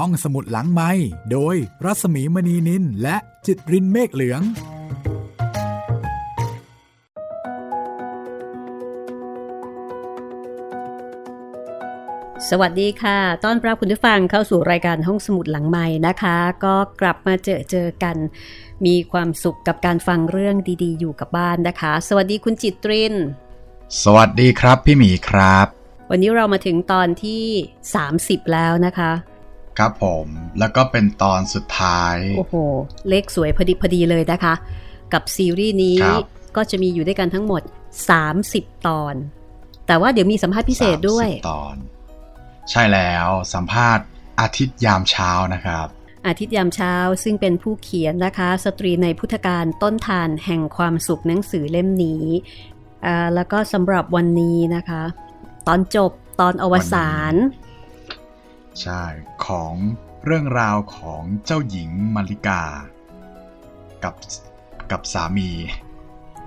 ห้องสมุดหลังไม้โดยรัสมีมณีนินและจิตรินเมฆเหลือง สวัสดีค่ะ ต้อนรับคุณผู้ฟังเข้าสู่รายการห้องสมุดหลังไม้นะคะ ก็กลับมาเจอเจอกัน มีความสุขกับการฟังเรื่องดีๆ อยู่กับบ้านนะคะ สวัสดีคุณจิตริน สวัสดีครับพี่หมีครับวันนี้เรามาถึงตอนที่ 30 แล้วนะคะ ครับผม แล้วก็เป็นตอนสุดท้าย โอ้โห เลขสวยพอดีพอดีเลยนะคะ กับซีรีส์นี้ครับก็จะมีอยู่ด้วยกันทั้งหมด 30 ตอน แต่ว่าเดี๋ยวมีสัมภาษณ์พิเศษด้วย30ตอน ใช่แล้วสัมภาษณ์อาทิตย์ยามเช้านะครับ อาทิตย์ยามเช้าซึ่งเป็นผู้เขียนนะคะ สตรีในพุทธการต้นทานแห่งความสุขหนังสือเล่มนี้อ่าแล้วก็สำหรับวันนี้นะคะ ตอนจบตอนอวสาน ใช่ของเรื่องราวของเจ้าหญิงมาริกา กับกับสามี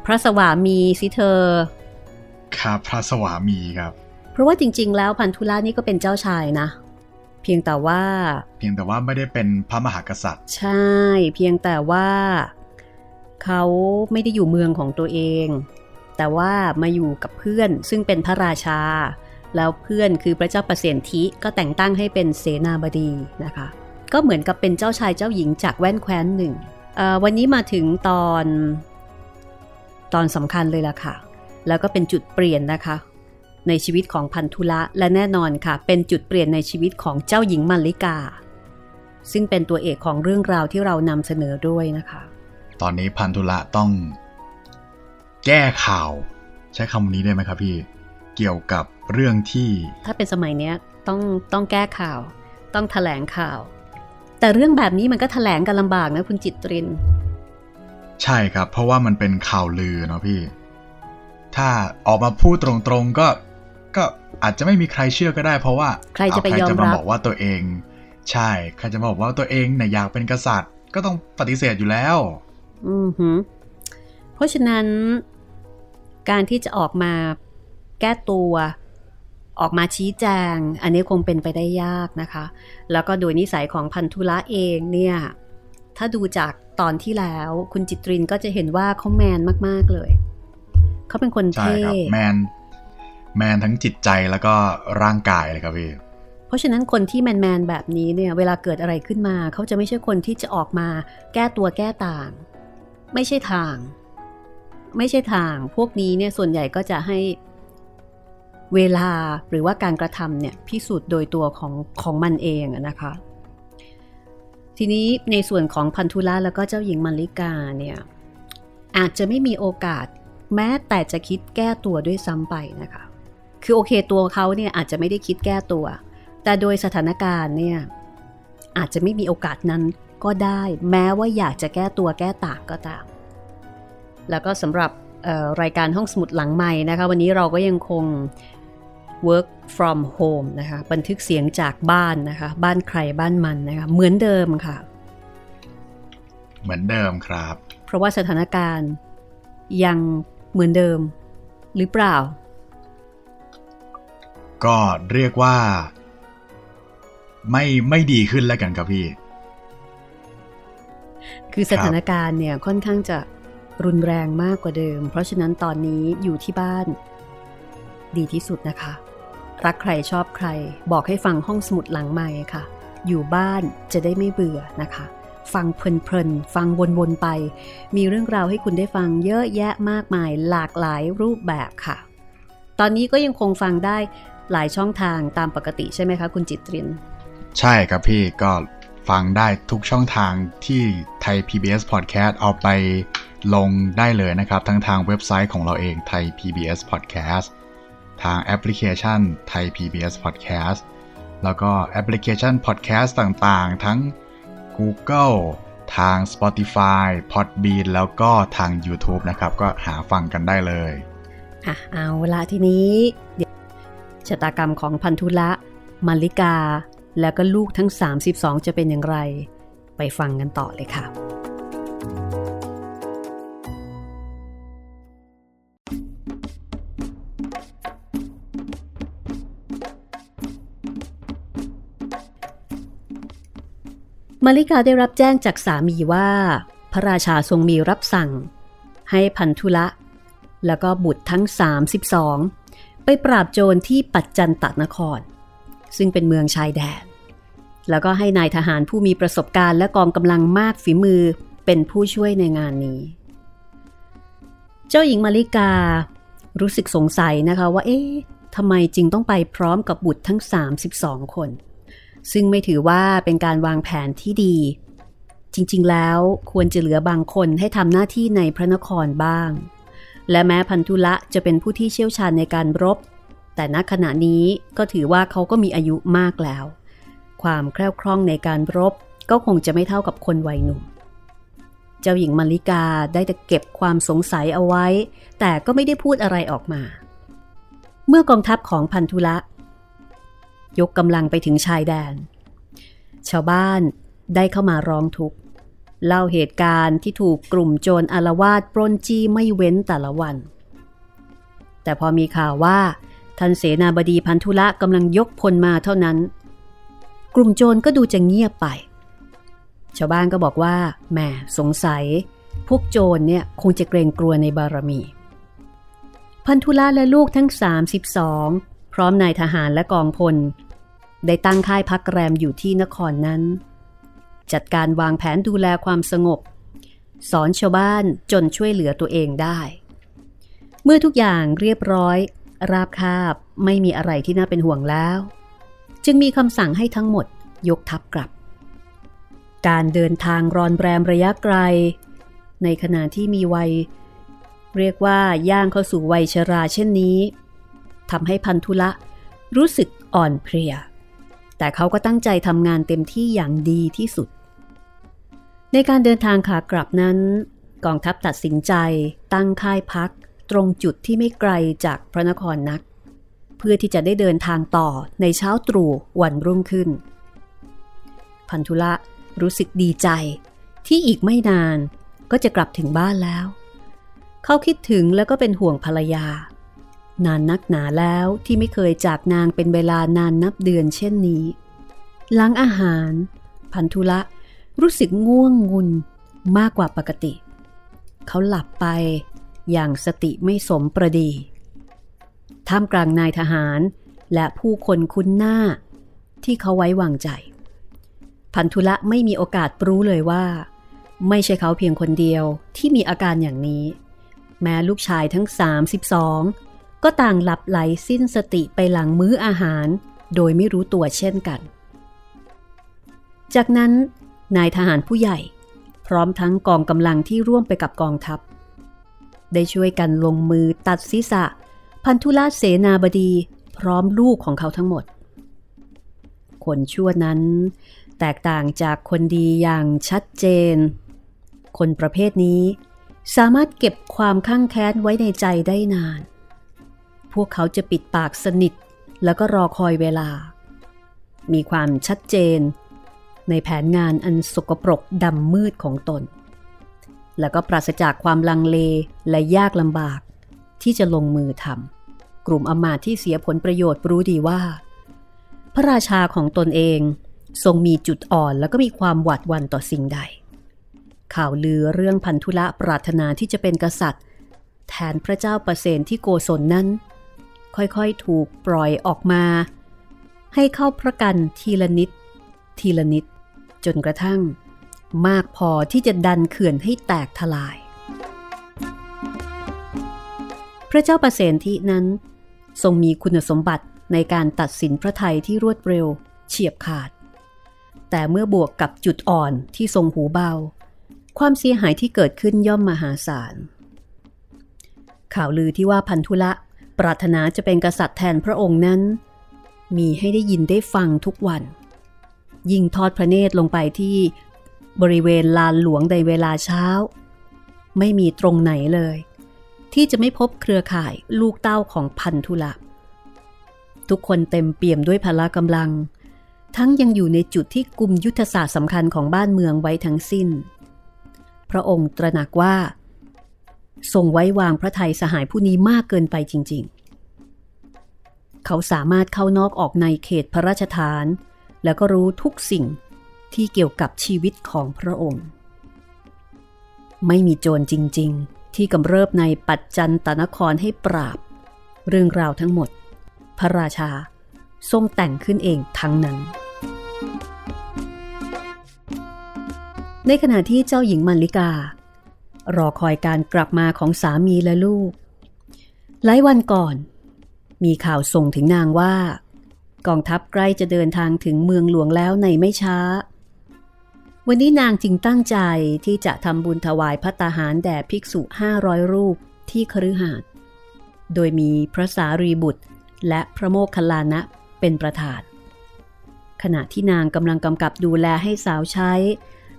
พระสวามีสิเธอ ครับพระสวามีครับ เพราะว่าจริง ๆ แล้วพันธุลานี่ก็เป็นเจ้าชายนะเพียงแต่ว่า เพียงแต่ว่าไม่ได้เป็นพระมหากษัตริย์ ใช่ เพียงแต่ว่าเขาไม่ได้อยู่เมืองของตัวเอง แต่ว่ามาอยู่กับเพื่อนซึ่งเป็นพระราชา แล้วเพื่อนคือพระเจ้าประเสนทิก็แต่งตั้งให้เป็นเสนาบดีนะคะ ก็เหมือนกับเป็นเจ้าชายเจ้าหญิงจากแว่นแคว้นหนึ่ง วันนี้มาถึงตอนตอนสำคัญเลยล่ะค่ะ แล้วก็เป็นจุดเปลี่ยนนะคะ ในชีวิตของพันธุละและแน่นอนค่ะ เป็นจุดเปลี่ยนในชีวิตของเจ้าหญิงมัลลิกา ซึ่งเป็นตัวเอกของเรื่องราวที่เรานำเสนอด้วยนะคะ ตอนนี้พันธุละต้อง แก้ข่าว ใช้คำนี้ได้ไหมครับพี่ เกี่ยวกับ เรื่องที่ ถ้าเป็นสมัยเนี้ยต้องต้องแก้ข่าว ต้องแถลงข่าว แต่เรื่องแบบนี้มันก็แถลงกันลำบากนะคุณจิตริน ใช่ครับ เพราะว่ามันเป็นข่าวลือเนาะพี่ ถ้าออกมาพูดตรงๆก็ก็อาจจะไม่มีใครเชื่อก็ได้ เพราะว่าใครจะไปเายอมจะมารับบอกว่าตัวเอง ใช่ใครจะมาบอกว่าตัวเองเนี่ยอยากเป็นกษัตริย์ ก็ต้องปฏิเสธอยู่แล้ว อือหือ เพราะฉะนั้น การที่จะออกมาแก้ตัว ออกมาชี้แจง อันนี้คงเป็นไปได้ยากนะคะ แล้วก็โดยนิสัยของพันธุละเองเนี่ยถ้าดูจากตอนที่แล้วคุณจิตรินก็จะเห็นว่าเขาแมนมาก ๆเลย เขาเป็นคนใช่เท่ครับแมนแมนทั้งจิตใจแล้วก็ร่างกายเลยครับพี่ เพราะฉะนั้นคนที่แมนๆแบบนี้เนี่ย เวลาเกิดอะไรขึ้นมา เขาจะไม่ใช่คนที่จะออกมาแก้ตัวแก้ต่าง ไม่ใช่ทาง ไม่ใช่ทาง พวกนี้เนี่ยส่วนใหญ่ก็จะให้ เวลาหรือว่าการกระทำเนี่ยพิสูจน์โดยตัวของของมันเองนะคะ ทีนี้ในส่วนของพันธุละแล้วก็เจ้าหญิงมัลลิกาเนี่ยอาจจะไม่มีโอกาสแม้แต่จะคิดแก้ตัวด้วยซ้ำไปนะคะ คือโอเคตัวเขาเนี่ยอาจจะไม่ได้คิดแก้ตัว แต่โดยสถานการณ์เนี่ยอาจจะไม่มีโอกาสนั้นก็ได้ แม้ว่าอยากจะแก้ตัวแก้ต่างก็ตาม แล้วก็สำหรับรายการห้องสมุดหลังใหม่นะคะ วันนี้เราก็ยังคง work from home นะคะบันทึกเสียงจากบ้านนะคะ บ้านใครบ้านมันนะคะ เหมือนเดิมค่ะ เหมือนเดิมครับ เพราะว่าสถานการณ์ยังเหมือนเดิมหรือเปล่า ก็เรียกว่า ไม่ไม่ดีขึ้นแล้วกันครับพี่ คือสถานการณ์เนี่ยค่อนข้างจะรุนแรงมากกว่าเดิม เพราะฉะนั้นตอนนี้อยู่ที่บ้านดีที่สุดนะคะ รักใครชอบใคร บอกให้ฟังห้องสมุดหลังใหม่ค่ะ อยู่บ้านจะได้ไม่เบื่อนะคะ ฟังเพลินๆ ฟังวนๆไป มีเรื่องราวให้คุณได้ฟังเยอะแยะมากมายหลากหลายรูปแบบค่ะ ตอนนี้ก็ยังคงฟังได้หลายช่องทางตามปกติใช่ไหมคะคุณจิตริน ใช่ครับพี่ก็ฟังได้ทุกช่องทางที่ไทย PBS Podcast เอาไปลงได้เลยนะครับ ทั้งทางเว็บไซต์ของเราเองไทย PBS Podcast ทางแอปพลิเคชันไทย PBS Podcast แล้วก็แอปพลิเคชัน Podcast ต่างๆ ทั้ง Google ทาง Spotify Podbean แล้วก็ทาง YouTube นะครับ ก็หาฟังกันได้เลย อะ เอาลาทีนี้ชะตากรรมของพันธุละมัลลิกา แล้วก็ลูกทั้ง 32 จะเป็นอย่างไร ไปฟังกันต่อเลยค่ะ มาริกาได้รับแจ้งจากสามีว่า พระราชาทรงมีรับสั่ง ให้พันธุละ แล้วก็บุตรทั้ง 32 ไปปราบโจรที่ปัจจันตนคร ซึ่งเป็นเมืองชายแดน แล้วก็ให้นายทหารผู้มีประสบการณ์และกองกำลังมากฝีมือเป็นผู้ช่วยในงานนี้ เจ้าหญิงมาริการู้สึกสงสัยนะคะว่าเอ๊ะทำไมจึงต้องไปพร้อมกับบุตรทั้ง 32 คน ซึ่งไม่ถือว่าเป็นการวางแผนที่ดี จริงๆ แล้วควรจะเหลือบางคนให้ทำหน้าที่ในพระนครบ้าง และแม้พันธุละจะเป็นผู้ที่เชี่ยวชาญในการรบ แต่ณขณะนี้ก็ถือว่าเขาก็มีอายุมากแล้ว ความแคล่วคล่องในการรบก็คงจะไม่เท่ากับคนวัยหนุ่ม เจ้าหญิงมาริกาได้แต่เก็บความสงสัยเอาไว้ แต่ก็ไม่ได้พูดอะไรออกมา เมื่อกองทัพของพันธุละ ยกกำลังไปถึงชายแดน ชาวบ้านได้เข้ามาร้องทุกข์เล่าเหตุการณ์ที่ถูกกลุ่มโจรอารวาสปล้นจี้ไม่เว้นแต่ละวัน แต่พอมีข่าวว่าท่านเสนาบดีพันธุละกำลังยกพลมาเท่านั้น กลุ่มโจรก็ดูจะเงียบไป ชาวบ้านก็บอกว่าแหมสงสัย พวกโจรเนี่ยคงจะเกรงกลัวในบารมี พันธุละและลูกทั้ง 32 พร้อมนายทหารและกองพล ได้ตั้งค่ายพักแรมอยู่ที่นครนั้น จัดการวางแผนดูแลความสงบ สอนชาวบ้านจนช่วยเหลือตัวเองได้ เมื่อทุกอย่างเรียบร้อย ราบคาบไม่มีอะไรที่น่าเป็นห่วงแล้ว จึงมีคำสั่งให้ทั้งหมดยกทัพกลับ การเดินทางรอนแรมระยะไกล ในขณะที่มีวัย เรียกว่าย่างเข้าสู่วัยชราเช่นนี้ทำให้พันธุละรู้สึกอ่อนเพลีย แต่เขาก็ตั้งใจทำงานเต็มที่อย่างดีที่สุด ในการเดินทางขากลับนั้น กองทัพตัดสินใจตั้งค่ายพัก ตรงจุดที่ไม่ไกลจากพระนครนัก เพื่อที่จะได้เดินทางต่อในเช้าตรู่วันรุ่งขึ้น พันธุละรู้สึกดีใจ ที่อีกไม่นานก็จะกลับถึงบ้านแล้ว เขาคิดถึงแล้วก็เป็นห่วงภรรยา นานนักหนาแล้วที่ไม่เคยจากนางเป็นเวลานานนับเดือนเช่นนี้ หลังอาหาร พันธุละรู้สึกง่วงงุนมากกว่าปกติ เขาหลับไปอย่างสติไม่สมประดี ท่ามกลางนายทหารและผู้คนคุ้นหน้าที่เขาไว้วางใจ พันธุละไม่มีโอกาสรู้เลยว่า ไม่ใช่เขาเพียงคนเดียวที่มีอาการอย่างนี้ แม้ลูกชายทั้ง 32 ก็ต่างหลับไหลสิ้นสติไปหลังมื้ออาหาร โดยไม่รู้ตัวเช่นกัน จากนั้น นายทหารผู้ใหญ่ พร้อมทั้งกองกำลังที่ร่วมไปกับกองทัพ ได้ช่วยกันลงมือตัดศีรษะ พันธุลาเสนาบดีพร้อมลูกของเขาทั้งหมด คนชั่วนั้น แตกต่างจากคนดีอย่างชัดเจน คนประเภทนี้สามารถเก็บความข้างแค้นไว้ในใจได้นาน พวกเขาจะปิดปากสนิท แล้วก็รอคอยเวลา มีความชัดเจน ในแผนงานอันสกปรกดำมืดของตน แล้วก็ปราศจากความลังเลและยากลำบาก ที่จะลงมือทำกลุ่มอมาตที่เสียผลประโยชน์รู้ดีว่า พระราชาของตนเองทรงมีจุดอ่อนแล้วก็มีความหวาดวันต่อสิ่งใด ข่าวลือเรื่องพันธุละปรารถนาที่จะเป็นกษัตริย์ แทนพระเจ้าประเสนที่โกศลนั้น ค่อยๆถูกปล่อยออกมา ให้เข้าประกันทีละนิด ทีละนิด จนกระทั่ง มากพอที่จะดันเขื่อนให้แตกทลาย พระเจ้าประเสนที่นั้น ทรงมีคุณสมบัติในการตัดสินพระไทยที่รวดเร็ว เฉียบขาด แต่เมื่อบวกกับจุดอ่อนที่ทรงหูเบา ความเสียหายที่เกิดขึ้นย่อมมหาศาลข่าวลือที่ว่าพันธุละ ปรารถนาจะเป็นกษัตริย์แทนพระองค์นั้น มีให้ได้ยินได้ฟังทุกวัน ยิ่งทอดพระเนตรลงไปที่บริเวณลานหลวงในเวลาเช้า ไม่มีตรงไหนเลย ที่จะไม่พบเครือข่ายลูกเต้าของพันธุละทุกคนเต็มเปี่ยมด้วยพละกำลัง ทั้งยังอยู่ในจุดที่กลุ่มยุทธศาสตร์สำคัญของบ้านเมืองไว้ทั้งสิ้น พระองค์ตระหนักว่า ทรงไว้วางพระไทยสหายผู้นี้มากเกินไปจริง ๆ เขาสามารถเข้านอกออกในเขตพระราชฐาน แล้วก็รู้ทุกสิ่งที่เกี่ยวกับชีวิตของพระองค์ ไม่มีโจรจริง ๆ ที่กำเริบในปัจจันตนครให้ปราบ เรื่องราวทั้งหมด พระราชาทรงแต่งขึ้นเองทั้งนั้น ในขณะที่เจ้าหญิงมัลลิกา รอคอยการกลับมาของสามีและลูก หลายวันก่อน มีข่าวส่งถึงนางว่า กองทัพใกล้จะเดินทางถึงเมืองหลวงแล้วในไม่ช้า วันนี้นางจึงตั้งใจที่จะทำบุญถวายพัตตาหารแด่ภิกษุห้าร้อยรูปที่คฤหาสน์โดยมีพระสารีบุตร และพระโมคคัลลานะเป็นประธาน ขณะที่นางกำลังกำกับดูแลให้สาวใช้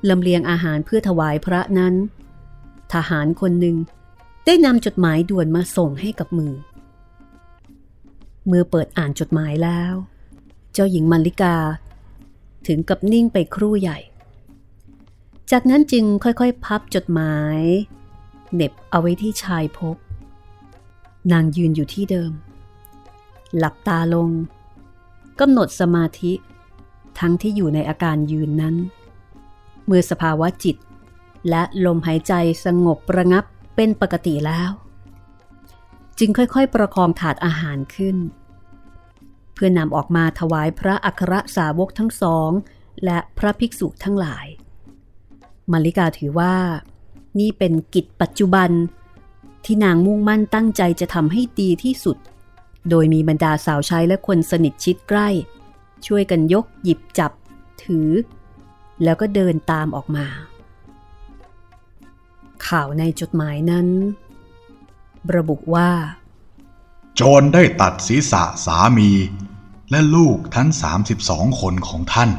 ลำเลียงอาหารเพื่อถวายพระนั้น ทหารคนหนึ่งได้นำจดหมายด่วนมาส่งให้กับมือ เมื่อเปิดอ่านจดหมายแล้ว เจ้าหญิงมัลลิกา ถึงกับนิ่งไปครู่ใหญ่ จากนั้นจึงค่อยๆ พับจดหมายเหน็บเอาไว้ที่ชายพก นางยืนอยู่ที่เดิม หลับตาลงกำหนดสมาธิ ทั้งที่อยู่ในอาการยืนนั้น เมื่อสภาวะจิต และลมหายใจสงบประงับเป็นปกติแล้ว จึงค่อยๆประคองถาดอาหารขึ้น เพื่อนำออกมาถวายพระอัครสาวกทั้งสอง และพระภิกษุทั้งหลาย มาริกาถือว่า นี่เป็นกิจปัจจุบัน ที่นางมุ่งมั่นตั้งใจจะทำให้ดีที่สุด โดยมีบรรดาสาวใช้และคนสนิทชิดใกล้ ช่วยกันยกหยิบจับ ถือ แล้วก็เดินตามออกมา ข่าวในจดหมายนั้น ระบุว่า โจรได้ตัดศีรษะสามี และลูกทั้ง 32 คนของท่าน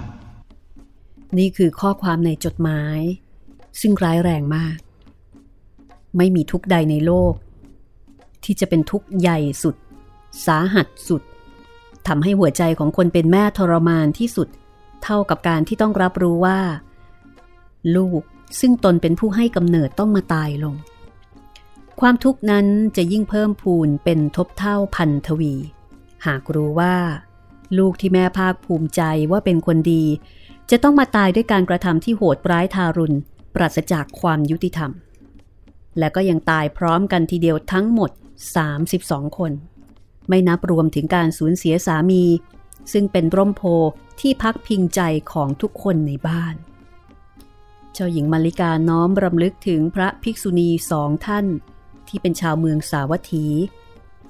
นี่คือข้อความในจดหมาย ซึ่งร้ายแรงมาก ไม่มีทุกใดในโลก ที่จะเป็นทุกข์ใหญ่สุด สาหัสสุดทำให้หัวใจของคนเป็นแม่ทรมานที่สุด เท่ากับการที่ต้องรับรู้ว่า ลูก ซึ่งตนเป็นผู้ให้กำเนิดต้องมาตายลง ความทุกข์นั้นจะยิ่งเพิ่มพูนเป็นทบเท่าพันทวี หากรู้ว่า ลูกที่แม่ภาคภูมิใจว่าเป็นคนดี จะต้องมาตายด้วยการกระทำที่โหดร้ายทารุณ ปราศจากความยุติธรรม และก็ยังตายพร้อมกันทีเดียวทั้งหมด 32 คน ไม่นับรวมถึงการสูญเสียสามี ซึ่งเป็นร่มโพที่พักพิงใจของทุกคนในบ้าน เจ้าหญิงมาริกาน้อมรำลึกถึงพระภิกษุณีสองท่าน ที่เป็นชาวเมืองสาวัตถี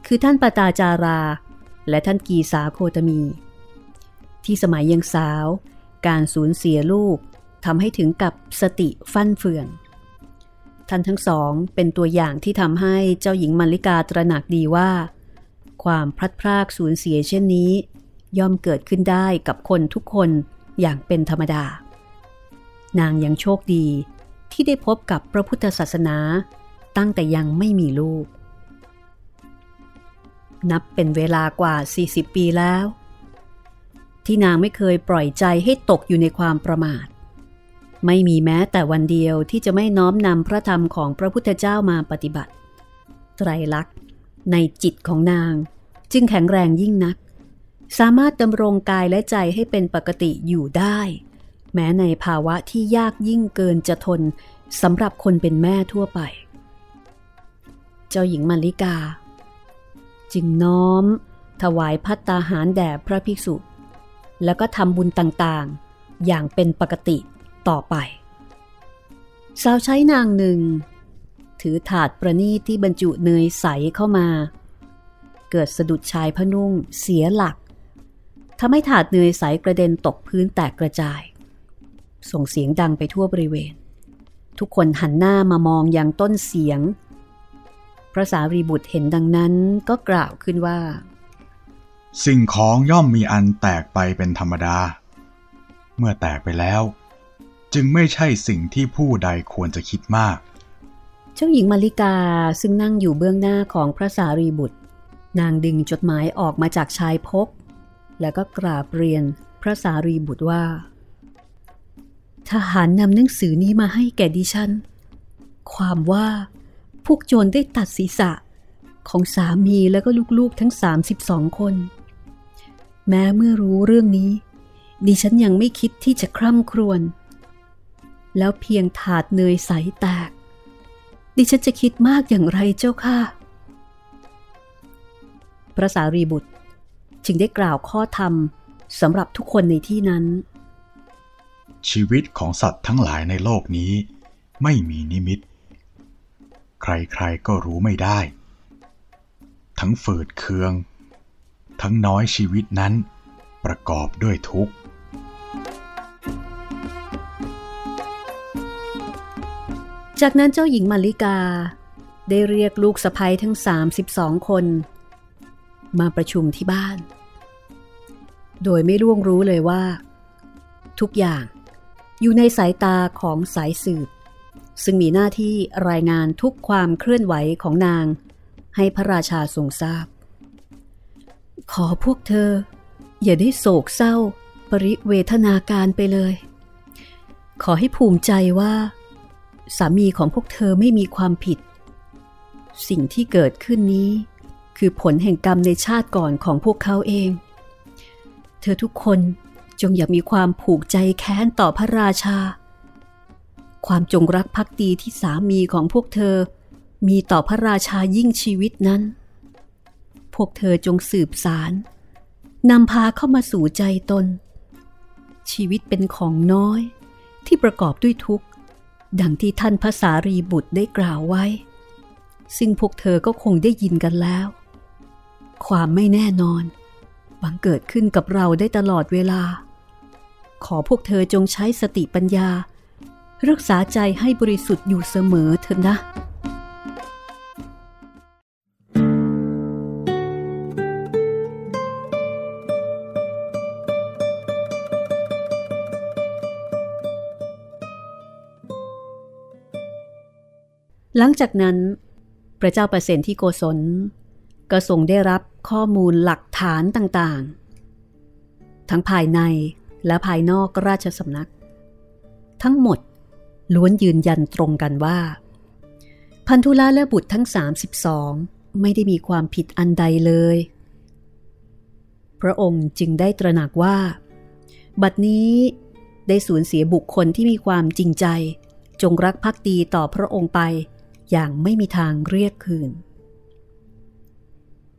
คือท่านปตาจารา และท่านกีสาโคตมี ที่สมัยยังสาว การสูญเสียลูกทำให้ถึงกับสติฟั่นเฟือนท่านทั้งสองเป็นตัวอย่างที่ทำให้เจ้าหญิงมาริกาตระหนักดีว่า ความพลัดพรากสูญเสียเช่นนี้ ย่อมเกิดขึ้นได้กับคนทุกคนอย่างเป็นธรรมดา นางยังโชคดีที่ได้พบกับพระพุทธศาสนาตั้งแต่ยังไม่มีลูก นับเป็นเวลากว่า 40 ปีแล้ว ที่นางไม่เคยปล่อยใจให้ตกอยู่ในความประมาท ไม่มีแม้แต่วันเดียวที่จะไม่น้อมนำพระธรรมของพระพุทธเจ้ามาปฏิบัติ ไตรลักษณ์ในจิตของนางจึงแข็งแรงยิ่งนัก สามารถดำรงกายและใจให้เป็นปกติอยู่ได้ แม้ในภาวะที่ยากยิ่งเกินจะทนสำหรับคนเป็นแม่ทั่วไป เจ้าหญิงมาริกา จึงน้อม ถวายพัตตาหารแด่พระภิกษุ แล้วก็ทำบุญต่างๆ อย่างเป็นปกติต่อไป สาวใช้นางหนึ่ง ถือถาดประนีที่บรรจุเนยใสเข้ามา เกิดสะดุดชายพนุ่งเสียหลักทำให้ถาดเนยใสกระเด็นตกพื้นแตกกระจาย ส่งเสียงดังไปทั่วบริเวณ ทุกคนหันหน้ามามองอย่างต้นเสียง พระสารีบุตรเห็นดังนั้นก็กล่าวขึ้นว่า สิ่งของย่อมมีอันแตกไปเป็นธรรมดา เมื่อแตกไปแล้ว จึงไม่ใช่สิ่งที่ผู้ใดควรจะคิดมาก เจ้าหญิงมาริกาซึ่งนั่งอยู่เบื้องหน้าของพระสารีบุตร นางดึงจดหมายออกมาจากชายพก แล้วก็กราบเรียนพระสารีบุตรว่า ทหารนำหนังสือนี้มาให้แก่ดิฉัน ความว่าพวกโจรได้ตัดศีรษะของสามีแล้วก็ลูกๆทั้ง 32 คน แม้เมื่อรู้เรื่องนี้ ดิฉันยังไม่คิดที่จะคร่ำครวญ แล้วเพียงถาดเนยใสแตก ดิฉันจะคิดมากอย่างไรเจ้าค่ะ พระสารีบุตรจึงได้กล่าวข้อธรรมสำหรับทุกคนในที่นั้น ชีวิตของสัตว์ทั้งหลายในโลกนี้ ไม่มีนิมิต ใครๆก็รู้ไม่ได้ ทั้งฝืดเคือง ทั้งน้อยชีวิตนั้นประกอบด้วยทุกข์จากนั้นเจ้าหญิงมาริกา ได้เรียกลูกสะพ้ยทั้ง 32 คน มาประชุมที่บ้าน โดยไม่ล่วงรู้เลยว่า ทุกอย่าง อยู่ในสายตาของสายสืบ ซึ่งมีหน้าที่รายงานทุกความเคลื่อนไหวของนาง ให้พระราชาทรงทราบ ขอพวกเธอ อย่าได้โศกเศร้า ปริเวทนาการไปเลย ขอให้ภูมิใจว่า สามีของพวกเธอไม่มีความผิด สิ่งที่เกิดขึ้นนี้ คือผลแห่งกรรมในชาติก่อนของพวกเขาเอง เธอทุกคน จงอย่ามีความผูกใจแค้นต่อพระราชา ความจงรักภักดีที่สามีของพวกเธอ มีต่อพระราชายิ่งชีวิตนั้น พวกเธอจงสืบสารนำพาเข้ามาสู่ใจตน ชีวิตเป็นของน้อยที่ประกอบด้วยทุกข์ ดังที่ท่านพระสารีบุตรได้กล่าวไว้ ซึ่งพวกเธอก็คงได้ยินกันแล้ว ความไม่แน่นอนบังเกิดขึ้นกับเราได้ตลอดเวลา ขอพวกเธอจงใช้สติปัญญา รักษาใจให้บริสุทธิ์อยู่เสมอเถอะนะหลังจากนั้น พระเจ้าประเสนที่โกศลก็ทรงได้รับข้อมูลหลักฐานต่างๆ ทั้งภายใน และภายนอกราชสำนัก ทั้งหมดล้วนยืนยันตรงกันว่า พันธุลาและบุตรทั้ง 32 ไม่ได้มีความผิดอันใดเลย พระองค์จึงได้ตระหนักว่า บัดนี้ได้สูญเสียบุคคลที่มีความจริงใจ จงรักภักดีต่อพระองค์ไป อย่างไม่มีทางเรียกคืน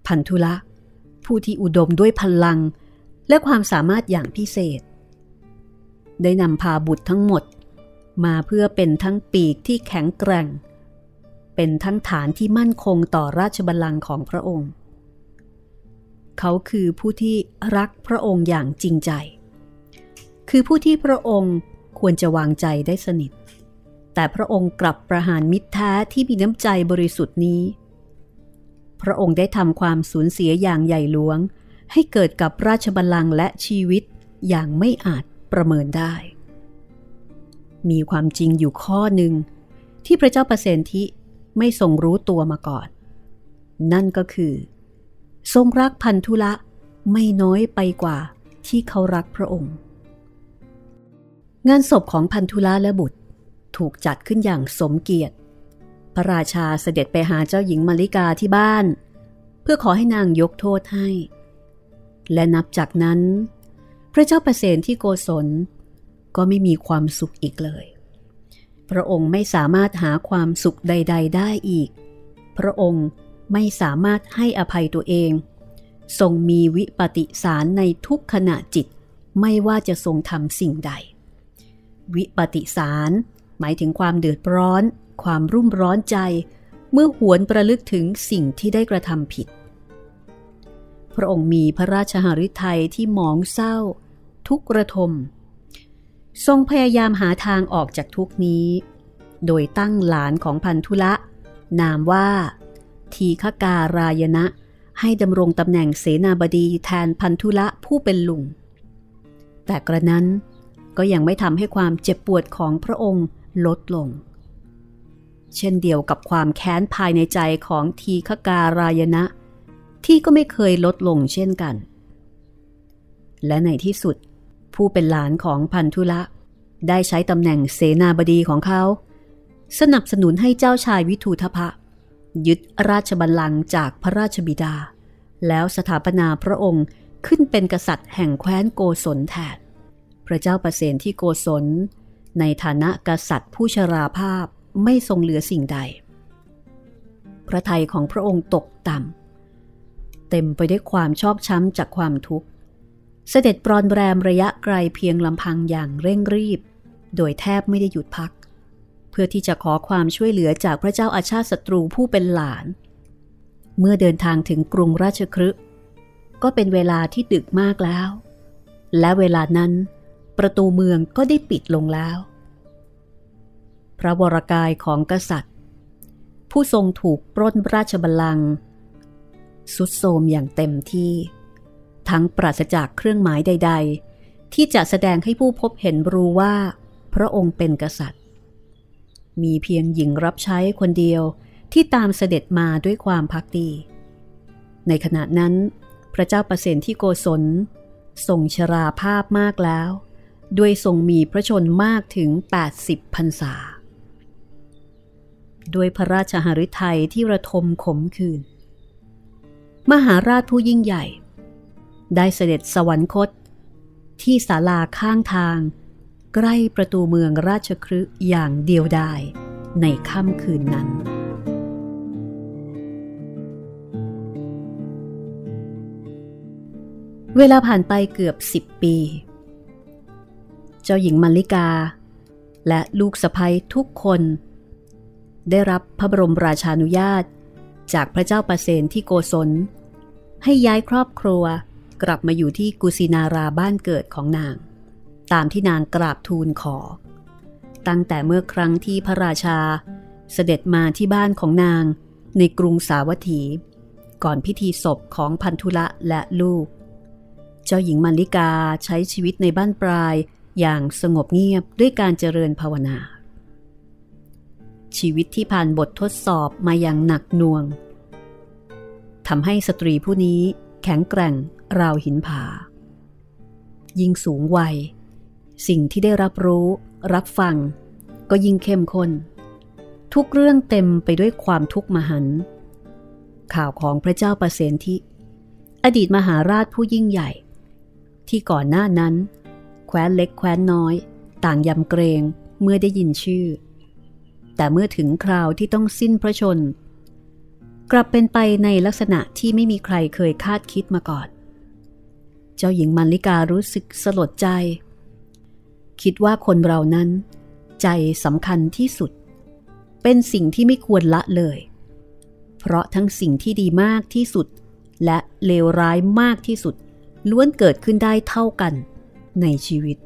พันธุละ ผู้ที่อุดมด้วยพลังและความสามารถอย่างพิเศษ ได้นำพาบุตรทั้งหมด มาเพื่อเป็นทั้งปีกที่แข็งแกร่ง เป็นทั้งฐานที่มั่นคงต่อราชบัลลังก์ของพระองค์ เขาคือผู้ที่รักพระองค์อย่างจริงใจ คือผู้ที่พระองค์ควรจะวางใจได้สนิท แต่พระองค์กลับประหารมิตรแท้ที่มีน้ำใจบริสุทธิ์นี้ พระองค์ได้ทำความสูญเสียอย่างใหญ่หลวง ให้เกิดกับราชบัลลังก์และชีวิตอย่างไม่อาจ ประเมินได้ มีความจริงอยู่ข้อหนึ่ง ที่พระเจ้าประเสนทิไม่ทรงรู้ตัวมาก่อน นั่นก็คือ ทรงรักพันธุละไม่น้อยไปกว่าที่เขารักพระองค์ งานศพของพันธุละและบุตรถูกจัดขึ้นอย่างสมเกียรติ พระราชาเสด็จไปหาเจ้าหญิงมาริกาที่บ้าน เพื่อขอให้นางยกโทษให้ และนับจากนั้น พระเจ้าประเสนที่โกศล ก็ไม่มีความสุขอีกเลย พระองค์ไม่สามารถหาความสุขใด ๆ ได้อีก พระองค์ไม่สามารถให้อภัยตัวเอง ทรงมีวิปฏิสารในทุกขณะจิตไม่ว่าจะทรงทำสิ่งใด วิปฏิสารหมายถึงความเดือดร้อน ความรุ่มร้อนใจ เมื่อหวนประลึกถึงสิ่งที่ได้กระทำผิด พระองค์มีพระราชหฤทัยที่หมองเศร้า ทุกระทม ทรงพยายามหาทางออกจากทุกนี้ โดยตั้งหลานของพันธุละ นามว่า ทีฆการายณะให้ดำรงตำแหน่งเสนาบดีแทนพันธุละผู้เป็นลุง แต่กระนั้นก็ยังไม่ทำให้ความเจ็บปวดของพระองค์ลดลง เช่นเดียวกับความแค้นภายในใจของทีฆการายณะ ที่ก็ไม่เคยลดลงเช่นกัน และในที่สุด ผู้เป็นหลานของพันธุละ ได้ใช้ตำแหน่งเสนาบดีของเขา สนับสนุนให้เจ้าชายวิทูทพะ ยึดราชบัลลังก์จากพระราชบิดา แล้วสถาปนาพระองค์ขึ้นเป็นกษัตริย์แห่งแคว้นโกศลแทนพระเจ้าประเสนที่โกศล ในฐานะกษัตริย์ผู้ชราภาพไม่ทรงเหลือสิ่งใด พระทัยของพระองค์ตกต่ำเต็มไปด้วยความชอบช้ำจากความทุกข์ เสด็จปรอนแรมระยะไกลเพียงลำพังอย่างเร่งรีบ โดยแทบไม่ได้หยุดพัก เพื่อที่จะขอความช่วยเหลือจากพระเจ้าอาชาติศัตรูผู้เป็นหลาน เมื่อเดินทางถึงกรุงราชครึก็เป็นเวลาที่ดึกมากแล้ว และเวลานั้น ประตูเมืองก็ได้ปิดลงแล้ว พระวรกายของกษัตริย์ ผู้ทรงถูกปล้นราชบัลลังก์สุดโทมอย่างเต็มที่ ทั้งปราศจากเครื่องหมายใด ๆ ที่จะแสดงให้ผู้พบเห็นรู้ว่า พระองค์เป็นกษัตริย์ มีเพียงหญิงรับใช้คนเดียวที่ตามเสด็จมาด้วยความพักดี ในขณะนั้น พระเจ้าประเสนที่โกศลทรงชราภาพมากแล้ว ด้วยทรงมีพระชนมากถึง 80พรรษา ด้วยพระราชหฤทัยที่ระทมขมขื่นมหาราชผู้ยิ่งใหญ่ ได้เสด็จสวรรคต ที่ศาลาข้างทาง ใกล้ประตูเมืองราชครึอย่างเดียวดายในค่ำคืนนั้น เวลาผ่านไปเกือบสิบปี เจ้าหญิงมัลลิกา และลูกสะใภ้ทุกคน ได้รับพระบรมราชานุญาตจากพระเจ้าประเสนที่โกศล ให้ย้ายครอบครัว กลับมาอยู่ที่กุสินาราบ้านเกิดของนาง ตามที่นางกราบทูลขอ ตั้งแต่เมื่อครั้งที่พระราชา เสด็จมาที่บ้านของนางในกรุงสาวัตถี ก่อนพิธีศพของพันธุละและลูก เจ้าหญิงมัลลิกาใช้ชีวิตในบ้านปลายอย่างสงบเงียบด้วยการเจริญภาวนา ชีวิตที่ผ่านบททดสอบมาอย่างหนักหน่วงทำให้สตรีผู้นี้ แข็งแกร่งราวหินผา ยิ่งสูงวัย สิ่งที่ได้รับรู้ รับฟัง ก็ยิ่งเข้มข้น ทุกเรื่องเต็มไปด้วยความทุกข์มหัน ข่าวของพระเจ้าประเสนที่อดีตมหาราชผู้ยิ่งใหญ่ ที่ก่อนหน้านั้น แคว้นเล็กแคว้นน้อย ต่างยำเกรงเมื่อได้ยินชื่อ แต่เมื่อถึงคราวที่ต้องสิ้นพระชน กลับเป็นไปในลักษณะที่ไม่มีใครเคยคาดคิดมาก่อน เจ้าหญิงมัลลิการู้สึกสลดใจ คิดว่าคนเรานั้น ใจสำคัญที่สุด เป็นสิ่งที่ไม่ควรละเลย เพราะทั้งสิ่งที่ดีมากที่สุด และเลวร้ายมากที่สุด ล้วนเกิดขึ้นได้เท่ากันในชีวิต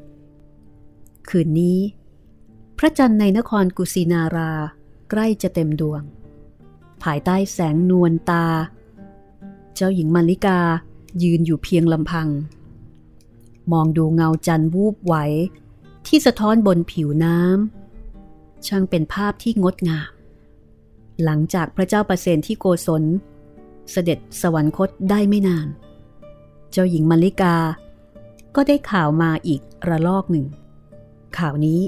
คืนนี้ พระจันทร์ในนครกุสินาราใกล้จะเต็มดวง ภายใต้แสงนวลตา เจ้าหญิงมาริกายืนอยู่เพียงลำพัง มองดูเงาจันทร์วูบไหว ที่สะท้อนบนผิวน้ำช่างเป็นภาพที่งดงาม หลังจากพระเจ้าประเสนที่โกศล เสด็จสวรรคตได้ไม่นาน เจ้าหญิงมาริกา ก็ได้ข่าวมาอีกระลอกหนึ่ง ข่าวนี้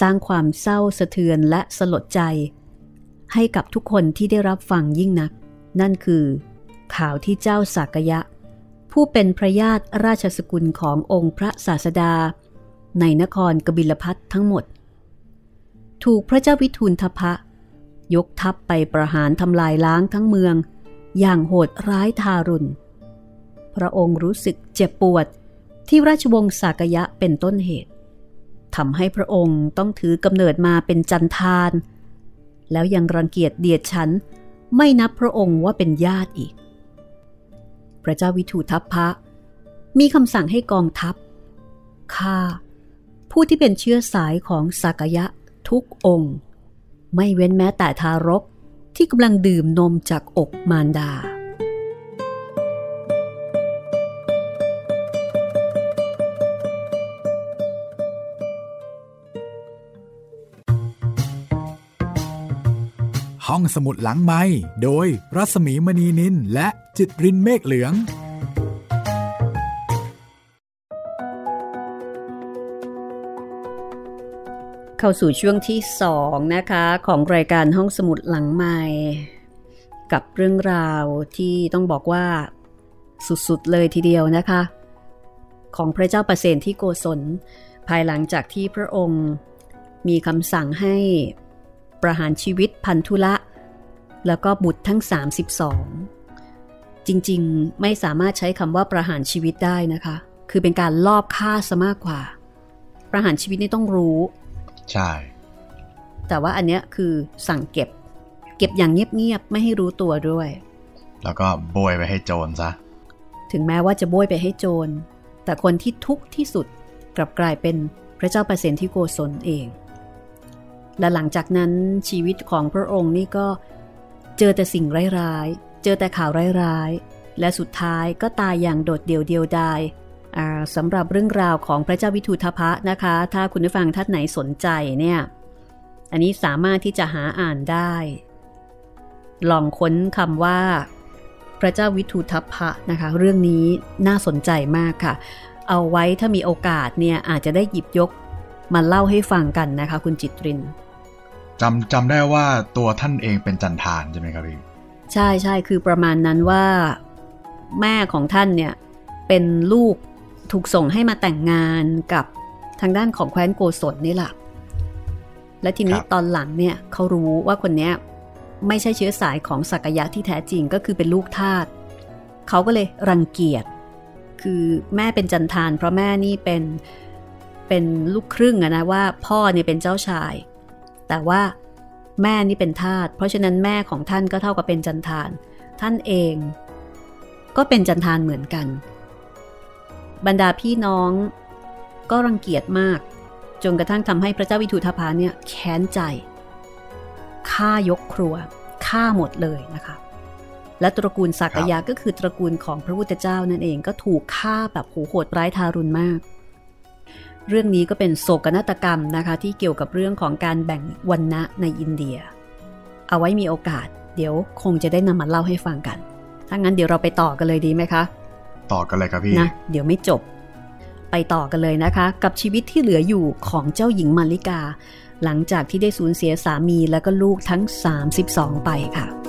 สร้างความเศร้าสะเทือนและสลดใจ ให้กับทุกคนที่ได้รับฟังยิ่งนัก นั่นคือ ข่าวที่เจ้าสักยะ ผู้เป็นพระญาติราชสกุลขององค์พระศาสดา ในนครกบิลพัททั้งหมด ถูกพระเจ้าวิทูลทพะ ยกทัพไปประหารทำลายล้างทั้งเมือง อย่างโหดร้ายทารุณ พระองค์รู้สึกเจ็บปวดที่ราชวงศ์สากยะเป็นต้นเหตุทำให้พระองค์ต้องถือกำเนิดมาเป็นจันทาน แล้วยังรังเกียจเดียดฉัน ไม่นับพระองค์ว่าเป็นญาติอีก พระเจ้าวิถูทัพพระ มีคำสั่งให้กองทัพฆ่าผู้ที่เป็นเชื้อสายของสักยะทุกองค์ ไม่เว้นแม้แต่ทารกที่กำลังดื่มนมจากอกมารดา ห้องสมุดหลังไม้โดยรัสมีมณีนินและจิตรินเมฆเหลือง เข้าสู่ช่วงที่สองนะคะของรายการห้องสมุดหลังไม้กับเรื่องราวที่ต้องบอกว่าสุดๆเลยทีเดียวนะคะ ของพระเจ้าประเสนที่โกศล ภายหลังจากที่พระองค์มีคำสั่งให้ ประหารชีวิตพันธุละ แล้วก็บุตรทั้ง 32 จริงๆ ไม่สามารถใช้คำว่าประหารชีวิตได้นะคะ คือเป็นการลอบฆ่าซะมากกว่า ประหารชีวิตนี่ต้องรู้ ใช่ แต่ว่าอันเนี้ยคือสั่งเก็บ เก็บอย่างเงียบๆ ไม่ให้รู้ตัวด้วย แล้วก็โบยไปให้โจรซะ ถึงแม้ว่าจะโบยไปให้โจร แต่คนที่ทุกข์ที่สุดกลับกลายเป็นพระเจ้าประเสนที่โกศลเอง และหลังจากนั้นชีวิตของพระองค์นี่ก็เจอแต่สิ่งร้ายๆ เจอแต่ข่าวร้ายๆ และสุดท้ายก็ตายอย่างโดดเดี่ยวเดียวดายสำหรับเรื่องราวของพระเจ้าวิทูธพะนะคะ ถ้าคุณผู้ฟังท่านไหนสนใจเนี่ย อันนี้สามารถที่จะหาอ่านได้ ลองค้นคำว่า พระเจ้าวิทูทพะนะคะ เรื่องนี้น่าสนใจมากค่ะ เอาไว้ถ้ามีโอกาสเนี่ยอาจจะได้หยิบยก มาเล่าให้ฟังกันนะคะ คุณจิตรินจำจำได้ว่าตัวท่านเองเป็นจันทานใช่ไหมครับพี่ใช่ใช่คือประมาณนั้นว่าแม่ของท่านเนี่ยเป็นลูกถูกส่งให้มาแต่งงานกับทางด้านของแคว้นโกศลนี่แหละและทีนี้ครับตอนหลังเนี่ยเขารู้ว่าคนเนี้ยไม่ใช่เชื้อสายของสักยะที่แท้จริงก็คือเป็นลูกทาสเขาก็เลยรังเกียจ คือแม่เป็นจันทานเพราะแม่นี่เป็น เป็นลูกครึ่งอะนะว่าพ่อเนี่ยเป็นเจ้าชาย แต่ว่าแม่นี่เป็นทาสเพราะฉะนั้นแม่ของท่านก็เท่ากับเป็นจันทาน ท่านเอง ก็เป็นจันทานเหมือนกัน บรรดาพี่น้อง ก็รังเกียจมาก จนกระทั่งทำให้พระเจ้าวิทูธพาเนี่ยแค้นใจฆ่ายกครัวฆ่าหมดเลยนะคะ และตระกูลสักยะก็คือตระกูลของพระพุทธเจ้านั่นเองก็ถูกฆ่าแบบโหโหดร้ายทารุณมาก เรื่องนี้ก็เป็นโศกนาฏกรรมนะคะ ที่เกี่ยวกับเรื่องของการแบ่งวันณะในอินเดีย เอาไว้มีโอกาส เดี๋ยวคงจะได้นำมาเล่าให้ฟังกัน ถ้างั้นเดี๋ยวเราไปต่อกันเลยดีไหมคะ ต่อกันเลยครับพี่นะเดี๋ยวไม่จบ ไปต่อกันเลยนะคะ กับชีวิตที่เหลืออยู่ของเจ้าหญิงมาริกา หลังจากที่ได้สูญเสียสามีและก็ลูกทั้ง 32 ไปค่ะ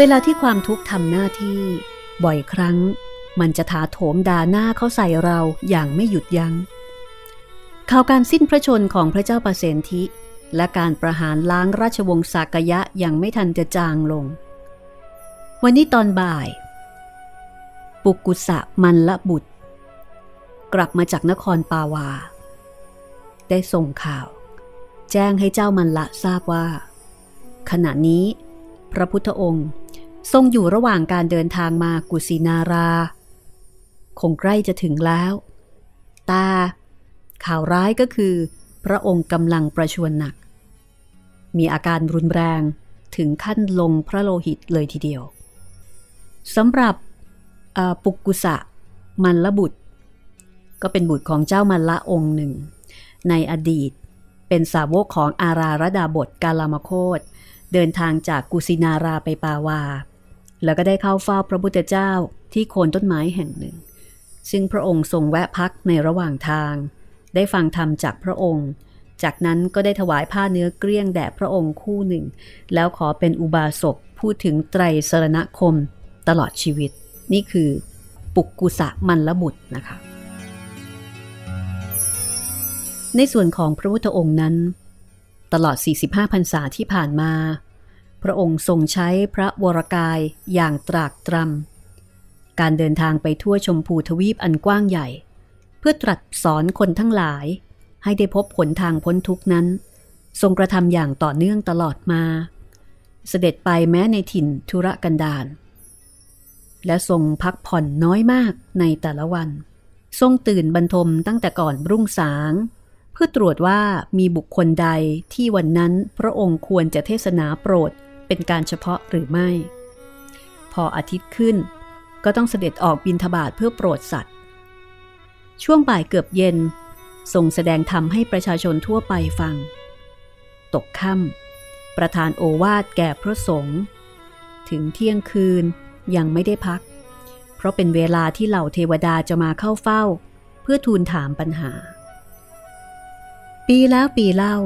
เวลาที่ความทุกข์ทำหน้าที่ บ่อยครั้ง มันจะถาโถมด่าหน้าเข้าใส่เราอย่างไม่หยุดยัง้งข่าวการสิ้นพระชนของพระเจ้าปรเสนทิและการประหารล้างราชวงศ์สากยะยังไม่ทันจะจางลง วันนี้ตอนบ่าย ปุกุสะมันละบุตร กลับมาจากนครปาวา ได้ส่งข่าว แจ้งให้เจ้ามันละทราบว่า ขณะนี้ พระพุทธองค์ ทรงอยู่ระหว่างการเดินทางมากุสินารา คงใกล้จะถึงแล้ว ตา ข่าวร้ายก็คือ พระองค์กำลังประชวรหนัก มีอาการรุนแรงถึงขั้นลงพระโลหิตเลยทีเดียวสำหรับปุกกุสะ มันละบุตร ก็เป็นบุตรของเจ้ามันละองค์หนึ่ง ในอดีตเป็นสาวกของอาราระดาบทกาลามโคตเดินทางจากกุสินาราไปปาวา แล้วก็ได้เข้าเฝ้าพระพุทธเจ้าที่โคนต้นไม้แห่งหนึ่ง ซึ่งพระองค์ทรงแวะพักในระหว่างทาง ได้ฟังธรรมจากพระองค์ จากนั้นก็ได้ถวายผ้าเนื้อเกลี้ยงแด่พระองค์คู่หนึ่ง แล้วขอเป็นอุบาสกพูดถึงไตรสรณคมตลอดชีวิต นี่คือปุกกุสะมันละบุตรนะคะ ในส่วนของพระพุทธองค์นั้น ตลอด 45พรรษาที่ผ่านมา พระองค์ทรงใช้พระวรกายอย่างตรากตรำ การเดินทางไปทั่วชมพูทวีปอันกว้างใหญ่ เพื่อตรัสสอนคนทั้งหลาย ให้ได้พบผลทางพ้นทุกนั้น ทรงกระทำอย่างต่อเนื่องตลอดมา เสด็จไปแม้ในถิ่นธุระกันดารและทรงพักผ่อนน้อยมากในแต่ละวัน ทรงตื่นบรรทมตั้งแต่ก่อนรุ่งสาง เพื่อตรวจว่ามีบุคคลใดที่วันนั้นพระองค์ควรจะเทศนาโปรด เป็นการเฉพาะหรือไม่ พออาทิตย์ขึ้น ก็ต้องเสด็จออกบินทบาทเพื่อโปรดสัตว์ ช่วงบ่ายเกือบเย็นทรงแสดงธรรมให้ประชาชนทั่วไปฟัง ตกค่ำประธานโอวาทแก่พระสงฆ์ถึงเที่ยงคืนยังไม่ได้พัก เพราะเป็นเวลาที่เหล่าเทวดาจะมาเข้าเฝ้า เพื่อทูลถามปัญหา ปีแล้วปีเล่า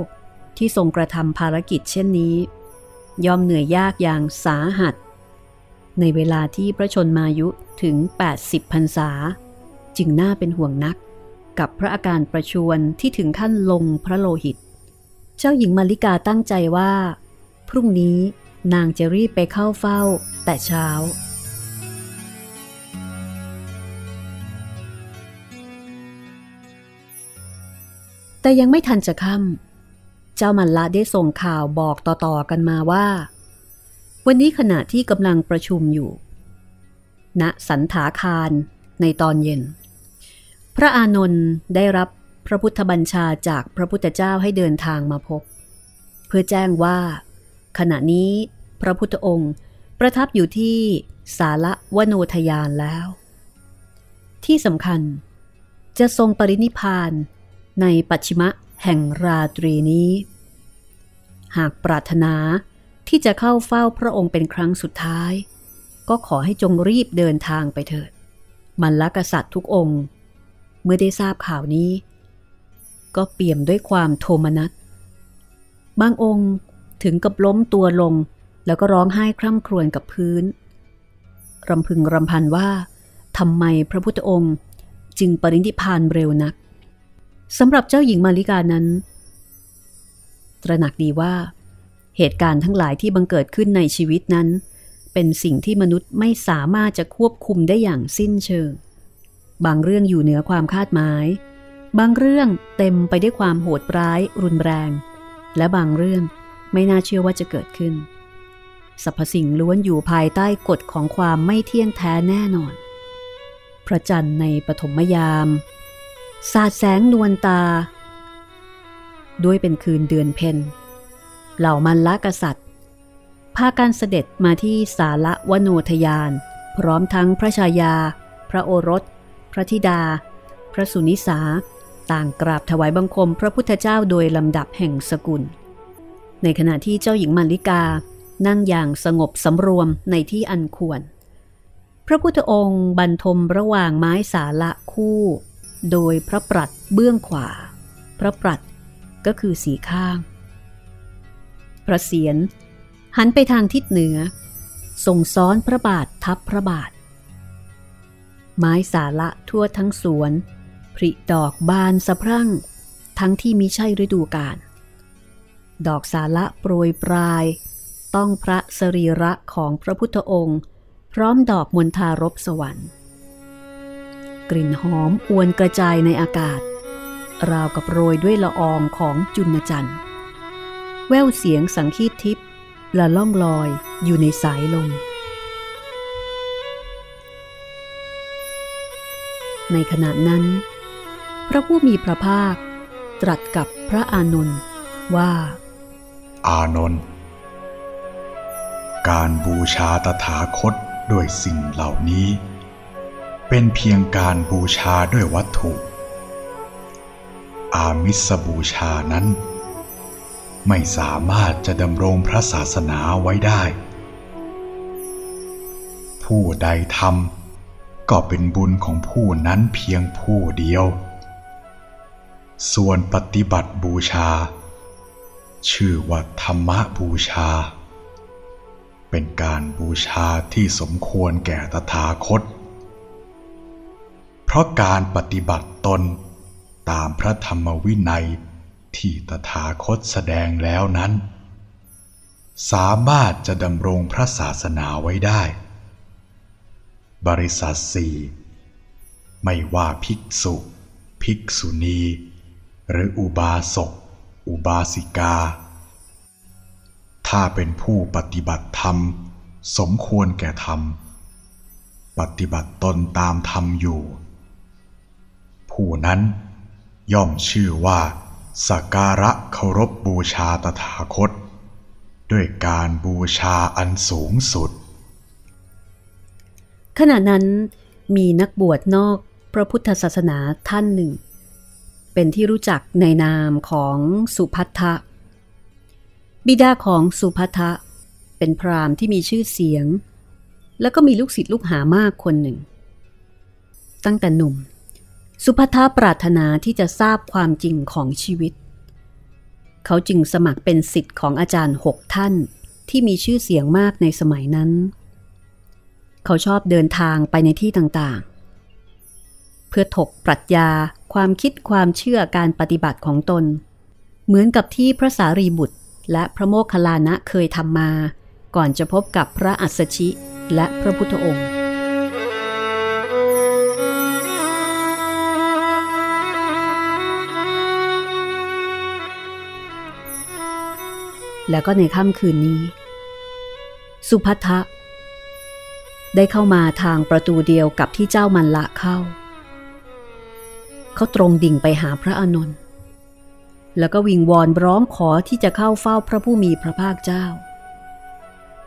ที่ทรงกระทำภารกิจเช่นนี้ ย่อมเหนื่อยยากอย่างสาหัส ในเวลาที่พระชนมายุถึง 80พรรษา จึงน่าเป็นห่วงนัก กับพระอาการประชวนที่ถึงขั้นลงพระโลหิต เจ้าหญิงมาริกาตั้งใจว่า พรุ่งนี้นางจะรีบไปเข้าเฝ้าแต่เช้าแต่ยังไม่ทันจะค่ำ เจ้ามันละได้ส่งข่าวบอกต่อๆกันมาว่า วันนี้ขณะที่กำลังประชุมอยู่ณสันถาคารในตอนเย็น พระอานนท์ได้รับพระพุทธบัญชาจากพระพุทธเจ้าให้เดินทางมาพบ เพื่อแจ้งว่า ขณะนี้พระพุทธองค์ประทับอยู่ที่สาระวโนทยานแล้ว ที่สำคัญจะทรงปรินิพานในปัจฉิมะ แห่งราตรีนี้ หากปรารถนาที่จะเข้าเฝ้าพระองค์เป็นครั้งสุดท้าย ก็ขอให้จงรีบเดินทางไปเถิด มันละกษัตริย์ทุกองค์ เมื่อได้ทราบข่าวนี้ ก็เปี่ยมด้วยความโทมนัส บางองค์ถึงกับล้มตัวลงแล้วก็ร้องไห้คร่ำครวญกับพื้น รำพึงรำพันว่าทำไมพระพุทธองค์จึงปรินิพานเร็วนัก สำหรับเจ้าหญิงมาริกานั้น ตระหนักดีว่า เหตุการณ์ทั้งหลายที่บังเกิดขึ้นในชีวิตนั้น เป็นสิ่งที่มนุษย์ไม่สามารถจะควบคุมได้อย่างสิ้นเชิง บางเรื่องอยู่เหนือความคาดหมาย บางเรื่องเต็มไปได้วยความโหดร้าย รุนแรง และบางเรื่องไม่น่าเชื่อว่าจะเกิดขึ้นสรรพสิ่งล้วนอยู่ภายใต้กฎของความไม่เที่ยงแท้แน่นอน พระจันทร์ในปฐมยาม สาดแสงนวลตา ด้วยเป็นคืนเดือนเพนเหล่ามันละกษัตริย์ พาการเสด็จมาที่สาละวโนทยาน พร้อมทั้งพระชายา พระโอรส พระธิดา พระสุนิสา ต่างกราบถวายบังคมพระพุทธเจ้าโดยลำดับแห่งสกุล ในขณะที่เจ้าหญิงมัลลิกานั่งอย่างสงบสำรวมในที่อันควร พระพุทธองค์บรรทมระหว่างไม้สาละคู่ โดยพระปรัดเบื้องขวา พระปรัดก็คือสีข้าง พระเศียรหันไปทางทิศเหนือ ทรงซ้อนพระบาททับพระบาท ไม้สาละทั่วทั้งสวนผริดอกบานสะพรั่ง ทั้งที่มิใช่ฤดูกาล ดอกสาละโปรยปลาย ต้องพระสรีระของพระพุทธองค์ พร้อมดอกมณฑารบสวรรค์ กลิ่นหอมอวนกระจายในอากาศ ราวกับโรยด้วยละอองของจุนจันทร์แววเสียงสังคีตทิพย์ละล่องลอยอยู่ในสายลม ในขณะนั้น พระผู้มีพระภาค ตรัสกับพระอานนท์ว่า อานนท์การบูชาตถาคตด้วยสิ่งเหล่านี้ เป็นเพียงการบูชาด้วยวัตถุ อามิสบูชานั้น ไม่สามารถจะดำรงพระศาสนาไว้ได้ ผู้ใดทำก็เป็นบุญของผู้นั้นเพียงผู้เดียว ส่วนปฏิบัติบูชา ชื่อว่าธรรมบูชา เป็นการบูชาที่สมควรแก่ตถาคต เพราะการปฏิบัติตนตามพระธรรมวินัยที่ตถาคตแสดงแล้วนั้น สามารถจะดำรงพระศาสนาไว้ได้ บริษัทสี่ไม่ว่าภิกษุ ภิกษุณี หรืออุบาสก อุบาสิกา ถ้าเป็นผู้ปฏิบัติธรรม สมควรแก่ธรรม ปฏิบัติตนตามธรรมอยู่ ผู้นั้น ย่อมชื่อว่าสักการะเคารพบูชาตถาคต ด้วยการบูชาอันสูงสุด ขณะนั้นมีนักบวชนอกพระพุทธศาสนาท่านหนึ่ง เป็นที่รู้จักในนามของสุพัทธะบิดาของสุภัทธะเป็นพราหมณ์ที่มีชื่อเสียง แล้วก็มีลูกศิษย์ลูกหามากคนหนึ่ง ตั้งแต่หนุ่ม สุภัทปรารถนาที่จะทราบความจริงของชีวิต เขาจึงสมัครเป็นสิทธิ์ของอาจารย์หกท่านที่มีชื่อเสียงมากในสมัยนั้น เขาชอบเดินทางไปในที่ต่างๆ เพื่อถกปรัชญาความคิดความเชื่อการปฏิบัติของตน เหมือนกับที่พระสารีบุตรและพระโมคคัลลานะเคยทำมา ก่อนจะพบกับพระอัสสชิและพระพุทธองค์ แล้วก็ในค่ำคืนนี้ สุภัทะได้เข้ามาทางประตูเดียวกับที่เจ้ามันละเข้า เขาตรงดิ่งไปหาพระอานนท์แล้วก็วิงวอนร้องขอที่จะเข้าเฝ้าพระผู้มีพระภาคเจ้า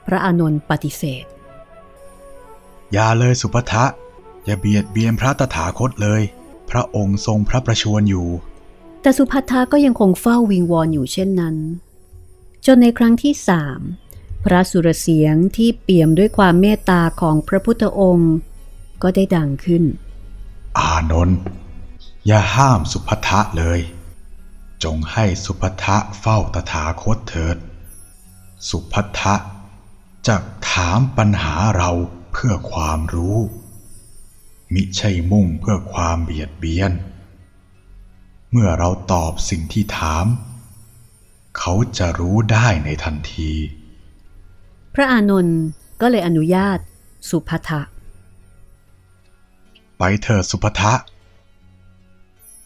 พระอานนท์ปฏิเสธ อย่าเลยสุภทะอย่าเบียดเบียนพระตถาคตเลย พระองค์ทรงพระประชวรอยู่ แต่สุภัททาก็ยังคงเฝ้าวิงวอนอยู่เช่นนั้น จนในครั้งที่สามพระสุรเสียงที่เปี่ยมด้วยความเมตตาของพระพุทธองค์ ก็ได้ดังขึ้น อานนท์อย่าห้ามสุภัทะเลย จงให้สุภัทะเฝ้าตถาคตเถิด สุภัทะจะถามปัญหาเราเพื่อความรู้ มิใช่มุ่งเพื่อความเบียดเบียน เมื่อเราตอบสิ่งที่ถาม เขาจะรู้ได้ในทันที พระอานนท์ก็เลยอนุญาตสุภัทะไปเถิดสุภทะ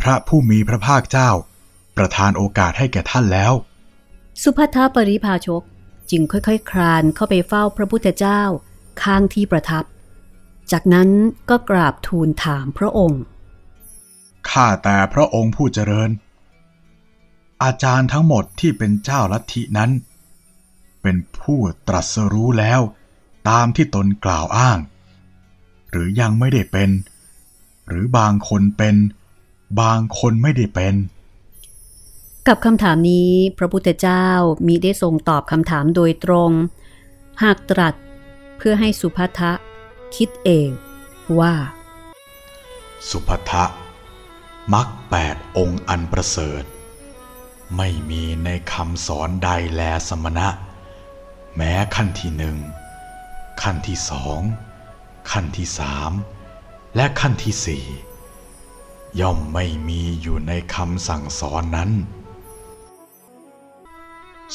พระผู้มีพระภาคเจ้า ประทานโอกาสให้แก่ท่านแล้ว สุภัทะปริภาชกจึงค่อยๆคลานเข้าไปเฝ้าพระพุทธเจ้าข้างที่ประทับ จากนั้นก็กราบทูลถามพระองค์ ข้าแต่พระองค์ผู้เจริญ อาจารย์ทั้งหมดที่เป็นเจ้าลัทธินั้น เป็นผู้ตรัสรู้แล้วตามที่ตนกล่าวอ้าง หรือยังไม่ได้เป็น หรือบางคนเป็น บางคนไม่ได้เป็น กับคำถามนี้พระพุทธเจ้ามีได้ทรงตอบคำถามโดยตรง หากตรัสเพื่อให้สุภัทะคิดเองว่า สุภทะมักแปดองค์อันประเสริฐ ไม่มีในคำสอนใดแลสมณะ แม้ขั้นที่หนึ่งขั้นที่สองขั้นที่สามและขั้นที่สี่ย่อมไม่มีอยู่ในคำสั่งสอนนั้น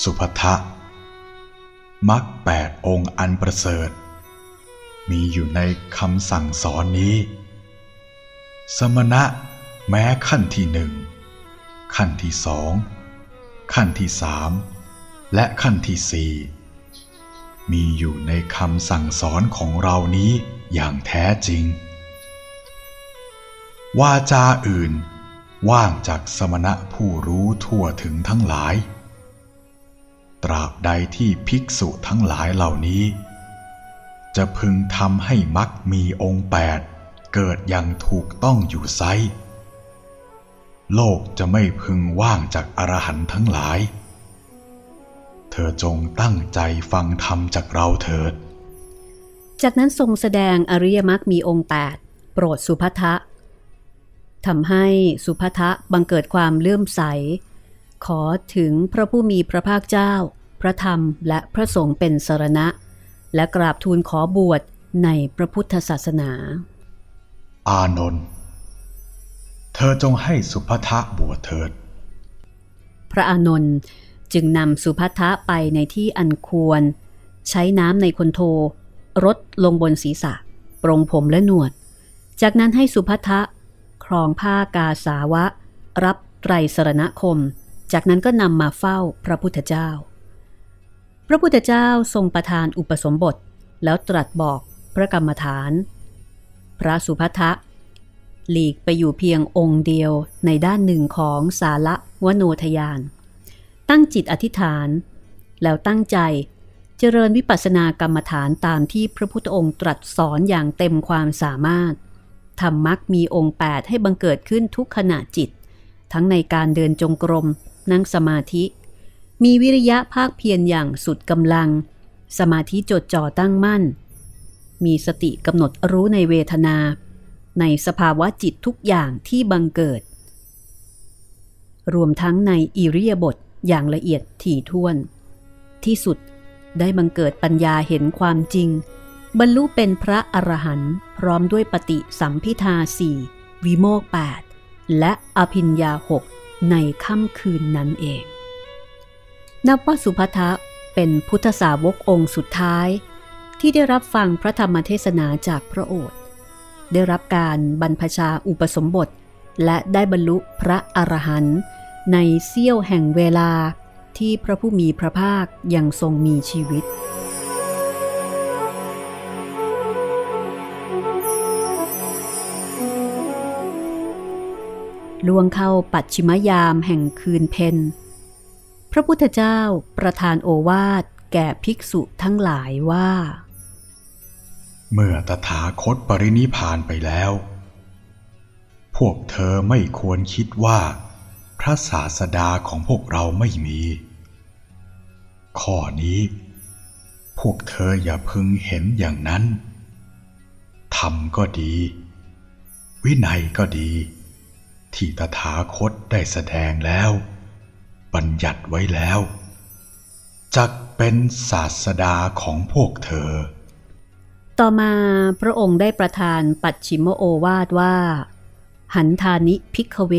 สุภทะมักแปดองค์อันประเสริฐ มีอยู่ในคำสั่งสอนนี้ สมณะแม้ขั้นที่หนึ่งขั้นที่สอง ขั้นที่สามและขั้นที่สี่มีอยู่ในคำสั่งสอนของเรานี้อย่างแท้จริง วาจาอื่น ว่างจากสมณะผู้รู้ทั่วถึงทั้งหลาย ตราบใดที่ภิกษุทั้งหลายเหล่านี้ จะพึงทำให้มักมีองค์แปดเกิดอย่างถูกต้องอยู่ไซ โลกจะไม่พึงว่างจากอรหันต์ทั้งหลาย เธอจงตั้งใจฟังธรรมจากเราเถิด จากนั้นทรงแสดงอริยมรรคมีองค์8โปรดสุภัทะทำให้สุภัทะบังเกิดความเลื่อมใส ขอถึงพระผู้มีพระภาคเจ้า พระธรรมและพระสงฆ์เป็นสรณะ และกราบทูลขอบวชในพระพุทธศาสนา อานนท์ เธอจงให้สุภทะบวชเถิด พระอานนท์จึงนำสุภัทะไปในที่อันควร ใช้น้ำในคนโทรดลงบนศีรษะ ปรงผมและหนวด จากนั้นให้สุภัทะครองผ้ากาสาวะ รับไตรสรณคม จากนั้นก็นำมาเฝ้าพระพุทธเจ้า พระพุทธเจ้าทรงประทานอุปสมบท แล้วตรัสบอกพระกรรมฐาน พระสุภัทะ หลีกไปอยู่เพียงองค์เดียวในด้านหนึ่งของสาระวโนทยาน ตั้งจิตอธิษฐาน แล้วตั้งใจเจริญวิปัสสนากรรมฐานตามที่พระพุทธองค์ตรัสสอนอย่างเต็มความสามารถทำมักมีองค์8ให้บังเกิดขึ้นทุกขณะจิต ทั้งในการเดินจงกรม นั่งสมาธิ มีวิริยะภาคเพียรอย่างสุดกำลัง สมาธิจดจ่อตั้งมั่น มีสติกำหนดรู้ในเวทนา ในสภาวะจิตทุกอย่างที่บังเกิด รวมทั้งในอิริยาบถอย่างละเอียดถี่ถ้วน ที่สุดได้บังเกิดปัญญาเห็นความจริง บรรลุเป็นพระอรหันต์พร้อมด้วยปฏิสัมพิทาสี่วิโมกแปดและอภิญญาหกในค่ำคืนนั้นเอง นับว่าสุภัทะเป็นพุทธสาวกองค์สุดท้าย ที่ได้รับฟังพระธรรมเทศนาจากพระโอษฐ์ ได้รับการบรรพชาอุปสมบท และได้บรรลุพระอรหันต์ในเสี้ยวแห่งเวลาที่พระผู้มีพระภาคยังทรงมีชีวิตล่วงเข้าปัจฉิมยามแห่งคืนเพนพระพุทธเจ้าประทานโอวาทแก่ภิกษุทั้งหลายว่า เมื่อตถาคตปรินิพานไปแล้ว พวกเธอไม่ควรคิดว่า พระศาสดาของพวกเราไม่มี ข้อนี้ พวกเธออย่าพึงเห็นอย่างนั้นธรรมก็ดี วินัยก็ดี ที่ตถาคตได้แสดงแล้ว บัญญัติไว้แล้วจักเป็นศาสดาของพวกเธอ ต่อมาพระองค์ได้ประทานปัจฉิมโอวาทว่า หันทานิพิกเว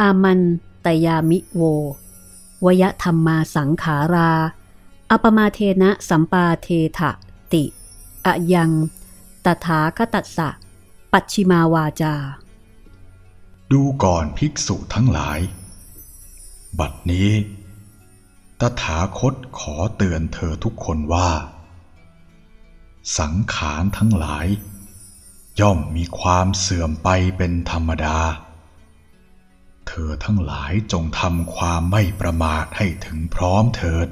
อามันตยามิโววยธรรมมาสังขารา อปมาเทนะสัมปาเทถะติอะยังตถาคตัสสะ ปัจฉิมาวาจา ดูก่อนภิกษุทั้งหลาย บัดนี้ ตถาคตขอเตือนเธอทุกคนว่า สังขารทั้งหลาย ย่อมมีความเสื่อมไปเป็นธรรมดา เธอทั้งหลายจงทำความไม่ประมาทให้ถึงพร้อมเถิด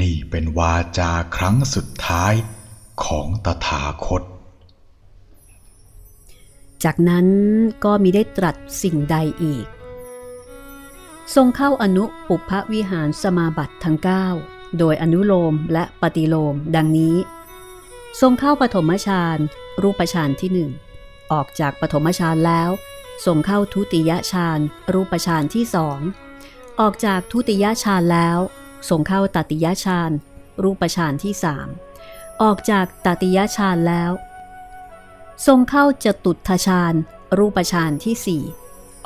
นี่เป็นวาจาครั้งสุดท้ายของตถาคต จากนั้นก็มิได้ตรัสสิ่งใดอีก ทรงเข้าอนุปุพวิหารสมาบัติทั้ง9โดยอนุโลมและปฏิโลมดังนี้ ทรงเข้าปฐมฌานรูปฌานที่หนึ่งออกจากปฐมฌานแล้วทรงเข้าทุติยฌานรูปฌานที่สองออกจากทุติยฌานแล้วทรงเข้าตติยฌานรูปฌานที่สามออกจากตติยฌานแล้ว ทรงเข้าจตุทฌานรูปฌานที่สี่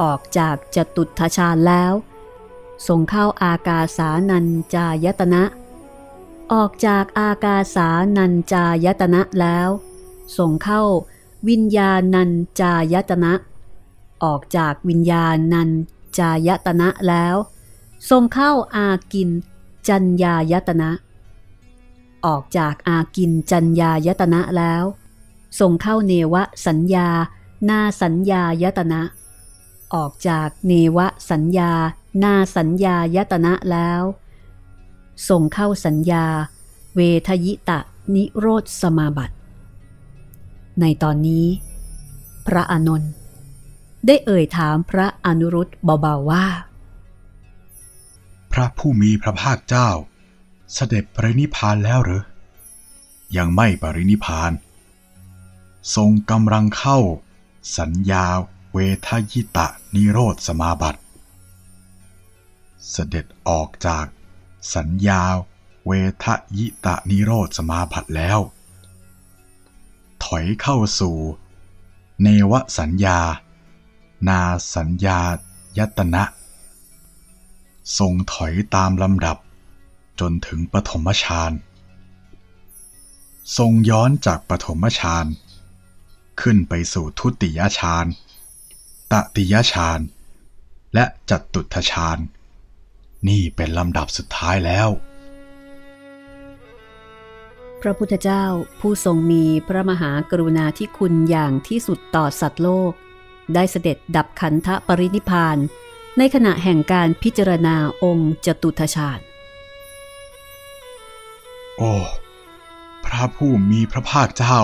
ออกจากจตุทฌานแล้ว ทรงเข้าอากาสานัญจายตนะ ออกจากอากาสานัญจายตนะแล้วทรงเข้าวิญญาณัญจายตนะ ออกจากวิญญาณัญจายตนะแล้ว ทรงเข้าอากินจัญญายตนะ ออกจากอากินจัญญายตนะแล้ว ทรงเข้าเนวสัญญานาสัญญายตนะ ออกจากเนวสัญญานาสัญญายตนะแล้ว ทรงเข้าสัญญา เวทยิตะนิโรธสมาบัติ ในตอนนี้ พระอานนท์ได้เอ่ยถามพระอนุรุตเบาๆว่า พระผู้มีพระภาคเจ้า เสด็จปรินิพานแล้วหรือ ยังไม่ปรินิพพาน ทรงกำลังเข้า สัญญาเวทยิตะนิโรธสมาบัติ เสด็จออกจาก สัญญา เวทยิตะนิโรธสมาบัติแล้ว ถอยเข้าสู่ เนวสัญญา นาสัญญายตนะ ทรงถอยตามลำดับ จนถึงปฐมฌานทรงย้อนจากปฐมฌานขึ้นไปสู่ทุติยฌานตติยฌานและจัตุทฌาน นี่เป็นลำดับสุดท้ายแล้ว พระพุทธเจ้าผู้ทรงมีพระมหากรุณาธิคุณอย่างที่สุดต่อสัตว์โลก ได้เสด็จดับขันธปรินิพพานในขณะแห่งการพิจารณาองค์จตุทชาติโอ้พระผู้มีพระภาคเจ้า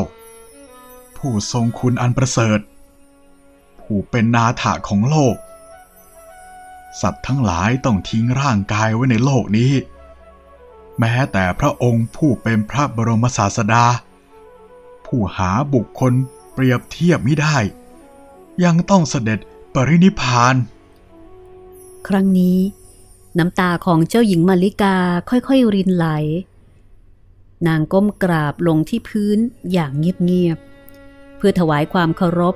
ผู้ทรงคุณอันประเสริฐ ผู้เป็นนาถะของโลก สัตว์ทั้งหลายต้องทิ้งร่างกายไว้ในโลกนี้ แม้แต่พระองค์ผู้เป็นพระบรมศาสดา ผู้หาบุคคลเปรียบเทียบไม่ได้ ยังต้องเสด็จปรินิพาน ครั้งนี้น้ำตาของเจ้าหญิงมาริกาค่อยๆรินไหล นางก้มกราบลงที่พื้นอย่างเงียบๆเพื่อถวายความเคารพ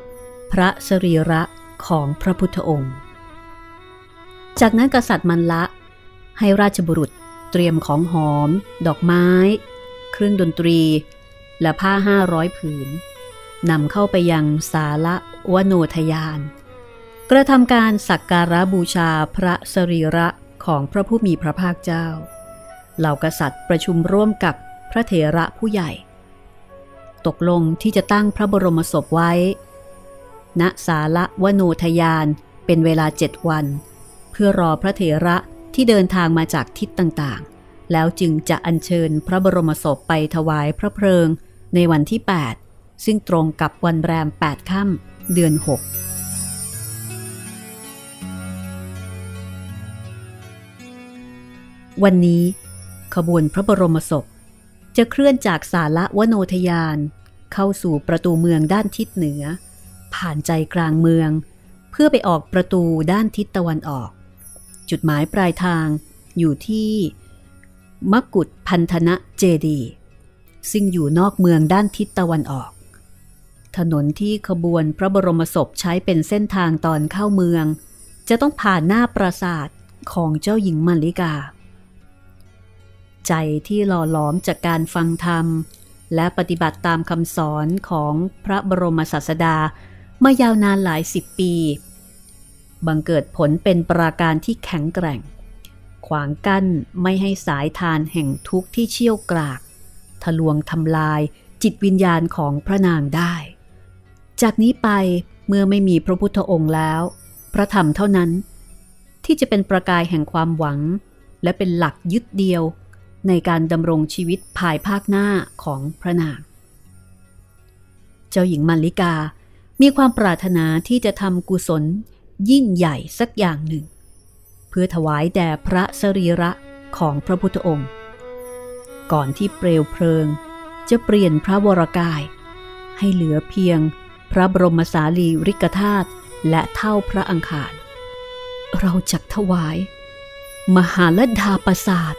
พระสรีระของพระพุทธองค์ จากนั้นกษัตริย์มันละ ให้ราชบุรุษเตรียมของหอม ดอกไม้ เครื่องดนตรี และผ้าห้าร้อยผืนนำเข้าไปยังสาละวโนทยาน กระทำการสักการะบูชาพระสรีระของพระผู้มีพระภาคเจ้า เหล่ากษัตริย์ประชุมร่วมกับพระเถระผู้ใหญ่ ตกลงที่จะตั้งพระบรมศพไว้ ณสาละวโนทยานเป็นเวลาเจ็ดวัน พื่อรอพระเถระที่เดินทางมาจากทิศต่างๆ แล้วจึงจะอัญเชิญพระบรมศพไปถวายพระเพลิงในวันที่ 8 ซึ่งตรงกับวันแรม 8 ค่ำเดือน 6วันนี้ ขบวนพระบรมศพ จะเคลื่อนจากสาละวโนทยาน เข้าสู่ประตูเมืองด้านทิศเหนือ ผ่านใจกลางเมือง เพื่อไปออกประตูด้านทิศตะวันออก จุดหมายปลายทางอยู่ที่มกุฏพันธนะเจดี ซึ่งอยู่นอกเมืองด้านทิศตะวันออก ถนนที่ขบวนพระบรมศพใช้เป็นเส้นทางตอนเข้าเมือง จะต้องผ่านหน้าปราสาทของเจ้าหญิงมาริกา ใจที่หล่อหลอมจากการฟังธรรม และปฏิบัติตามคำสอนของพระบรมศาสดามายาวนานหลายสิบปี บังเกิดผลเป็นปราการที่แข็งแกร่ง ขวางกั้นไม่ให้สายทานแห่งทุกข์ที่เชี่ยวกราก ทะลวงทำลายจิตวิญญาณของพระนางได้ จากนี้ไปเมื่อไม่มีพระพุทธองค์แล้ว พระธรรมเท่านั้น ที่จะเป็นประกายแห่งความหวัง และเป็นหลักยึดเดียวในการดำรงชีวิตภายภาคหน้าของพระนาง เจ้าหญิงมัลลิกามีความปรารถนาที่จะทำกุศล ยิ่งใหญ่สักอย่างหนึ่ง เพื่อถวายแด่พระสรีระของพระพุทธองค์ ก่อนที่เปลวเพลิง จะเปลี่ยนพระวรกาย ให้เหลือเพียงพระบรมสารีริกธาตุและเท่าพระอังคาร เราจักถวาย มหาลดาประสาท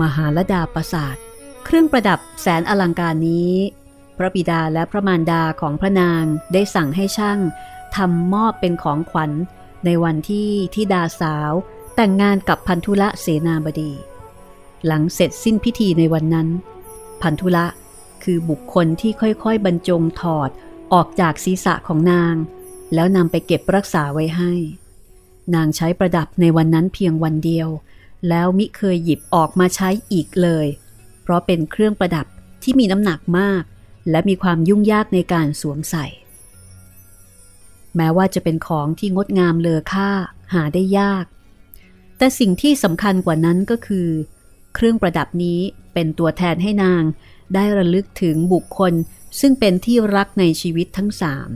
มหาลดาประสาทเครื่องประดับแสนอลังการนี้ พระบิดาและพระมารดาของพระนางได้สั่งให้ช่าง ทำมอบเป็นของขวัญในวันที่ทิดาสาวแต่งงานกับพันธุละเสนาบดี หลังเสร็จสิ้นพิธีในวันนั้น พันธุละคือบุคคลที่ค่อยๆ บรรจงถอดออกจากศีรษะของนาง แล้วนำไปเก็บรักษาไว้ให้ นางใช้ประดับในวันนั้นเพียงวันเดียว แล้วมิเคยหยิบออกมาใช้อีกเลย เพราะเป็นเครื่องประดับที่มีน้ำหนักมาก และมีความยุ่งยากในการสวมใส่ แม้ว่าจะเป็นของที่งดงามเลอค่าหาได้ยาก แต่สิ่งที่สำคัญกว่านั้นก็คือ เครื่องประดับนี้เป็นตัวแทนให้นาง ได้ระลึกถึงบุคคลซึ่งเป็นที่รักในชีวิตทั้งสาม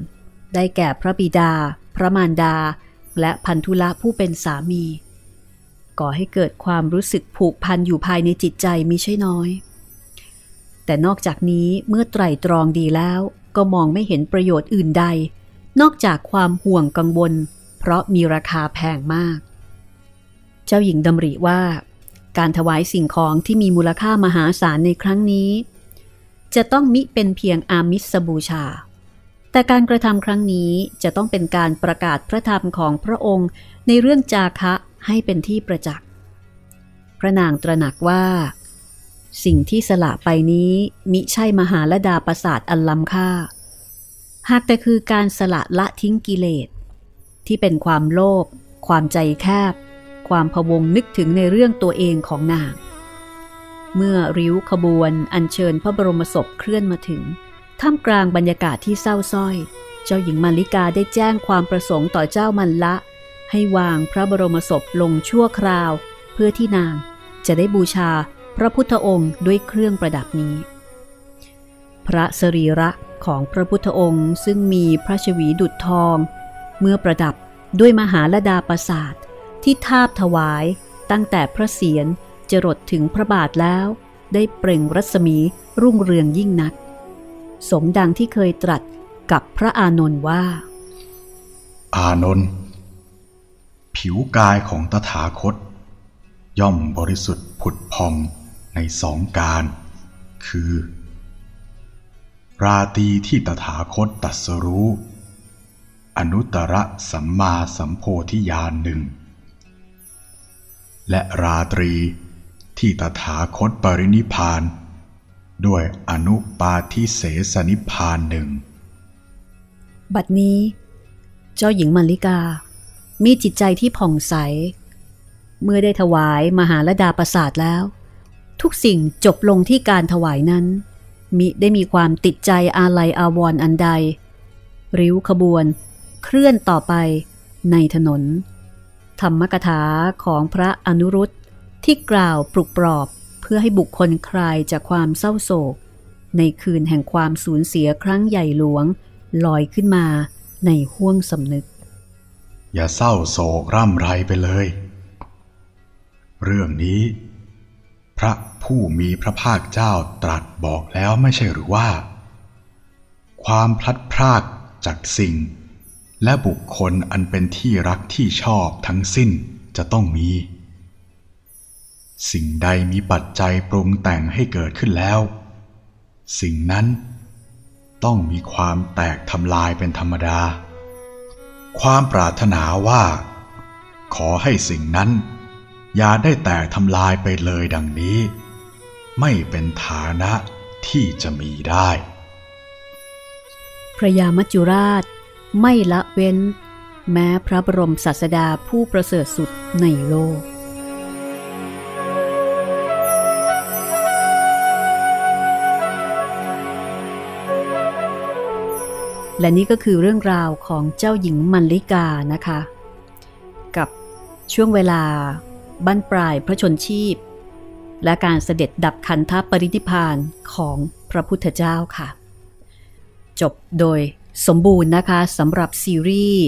ได้แก่พระบิดา พระมารดา และพันธุละผู้เป็นสามี ก่อให้เกิดความรู้สึกผูกพันอยู่ภายในจิตใจมิใช่น้อย แต่นอกจากนี้เมื่อไตรตรองดีแล้วก็มองไม่เห็นประโยชน์อื่นใด นอกจากความห่วงกังวล เพราะมีราคาแพงมาก เจ้าหญิงดำริว่า การถวายสิ่งของที่มีมูลค่ามหาศาลในครั้งนี้ จะต้องมิเป็นเพียงอามิสบูชา แต่การกระทำครั้งนี้จะต้องเป็นการประกาศพระธรรมของพระองค์ในเรื่องจาคะให้เป็นที่ประจักษ์พระนางตระหนักว่า สิ่งที่สละไปนี้มิใช่มหาลดาประสาทอันล้ำค่า หากแต่คือการสละละทิ้งกิเลส ที่เป็นความโลภความใจแคบ ความพวงนึกถึงในเรื่องตัวเองของนาง เมื่อริ้วขบวนอัญเชิญพระบรมศพเคลื่อนมาถึง ท่ามกลางบรรยากาศที่เศร้าส้อย เจ้าหญิงมาริกาได้แจ้งความประสงค์ต่อเจ้ามันละ ให้วางพระบรมศพลงชั่วคราว เพื่อที่นางจะได้บูชาพระพุทธองค์ด้วยเครื่องประดับนี้ พระสรีระ ของพระพุทธองค์ซึ่งมีพระชวีดุจทอง เมื่อประดับด้วยมหาลดาประสาทที่ทาบถวายตั้งแต่พระเศียรจรดถึงพระบาทแล้ว ได้เปล่งรัศมีรุ่งเรืองยิ่งนัก สมดังที่เคยตรัสกับพระอานนท์ว่า อานนท์ผิวกายของตถาคต ย่อมบริสุทธิ์ผุดพองในสองการ คือ ราตรีที่ตถาคตตัสรู้ อนุตตรสัมมาสัมโพธิญาณหนึ่ง และราตรีที่ตถาคตปรินิพาน ด้วยอนุปาทิเสสนิพานหนึ่ง บัดนี้ เจ้าหญิงมัลลิกา มีจิตใจที่ผ่องใส เมื่อได้ถวายมหาลดาประสาทแล้ว ทุกสิ่งจบลงที่การถวายนั้น มิได้มีความติดใจอาลัยอาวรณ์อันใด ริ้วขบวน เคลื่อนต่อไปในถนน ธรรมกถาของพระอนุรุตที่กล่าวปลุกปลอบเพื่อให้บุคคลคลายจากความเศร้าโศก ในคืนแห่งความสูญเสียครั้งใหญ่หลวง ลอยขึ้นมาในห้วงสำนึก อย่าเศร้าโศกร่ำไรไปเลย เรื่องนี้ พระ ผู้มีพระภาคเจ้าตรัสบอกแล้วไม่ใช่หรือว่า ความพลัดพรากจากสิ่ง และบุคคลอันเป็นที่รักที่ชอบทั้งสิ้นจะต้องมี สิ่งใดมีปัจจัยปรุงแต่งให้เกิดขึ้นแล้ว สิ่งนั้นต้องมีความแตกทำลายเป็นธรรมดา ความปรารถนาว่า ขอให้สิ่งนั้นอย่าได้แตกทำลายไปเลยดังนี้ ไม่เป็นฐานะที่จะมีได้ พระยามัจจุราชไม่ละเว้น แม้พระบรมศาสดาผู้ประเสริฐสุดในโลกและนี่ก็คือเรื่องราวของเจ้าหญิงมัลลิกานะคะ กับช่วงเวลาบั้นปลายพระชนชีพ และการเสด็จดับขันธปรินิพพานของพระพุทธเจ้าค่ะ จบโดยสมบูรณ์นะคะสำหรับซีรีส์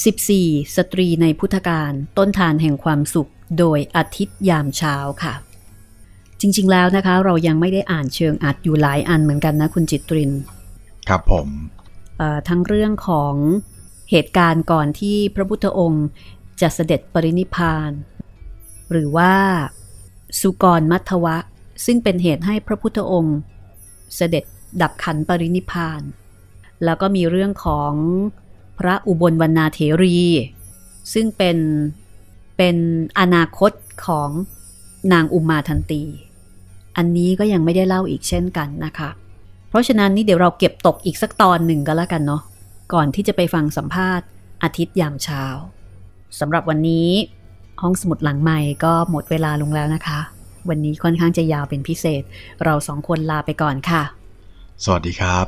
14 สตรีในพุทธการต้นทานแห่งความสุขโดยอาทิตย์ยามเช้าค่ะ จริงๆแล้วนะคะ เรายังไม่ได้อ่านเชิงอัดอยู่หลายอันเหมือนกันนะคุณจิตริน ครับผมเอ่อทั้งเรื่องของเหตุการณ์ก่อนที่พระพุทธองค์จะเสด็จปรินิพพาน หรือว่า สุกรมัทวะ ซึ่งเป็นเหตุให้พระพุทธองค์ เสด็จดับขันปรินิพาน แล้วก็มีเรื่องของพระอุบลวรรณาเถรี ซึ่งเป็นเป็นอนาคตของนางอุมาทันตี อันนี้ก็ยังไม่ได้เล่าอีกเช่นกันนะคะ เพราะฉะนั้นนี่เดี๋ยวเราเก็บตกอีกสักตอนหนึ่งก็แล้วกันเนาะก่อนที่จะไปฟังสัมภาษณ์อาทิตย์ยามเช้าสำหรับวันนี้ ห้องสมุดหลังใหม่ก็หมดเวลาลงแล้วนะคะ วันนี้ค่อนข้างจะยาวเป็นพิเศษ เราสองคนลาไปก่อนค่ะ สวัสดีครับ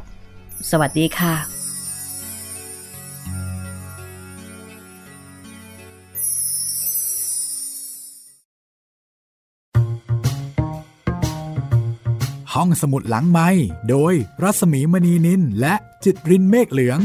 สวัสดีค่ะ ห้องสมุดหลังไม้โดยรัสมีมณีนินและจิตรินเมฆเหลือง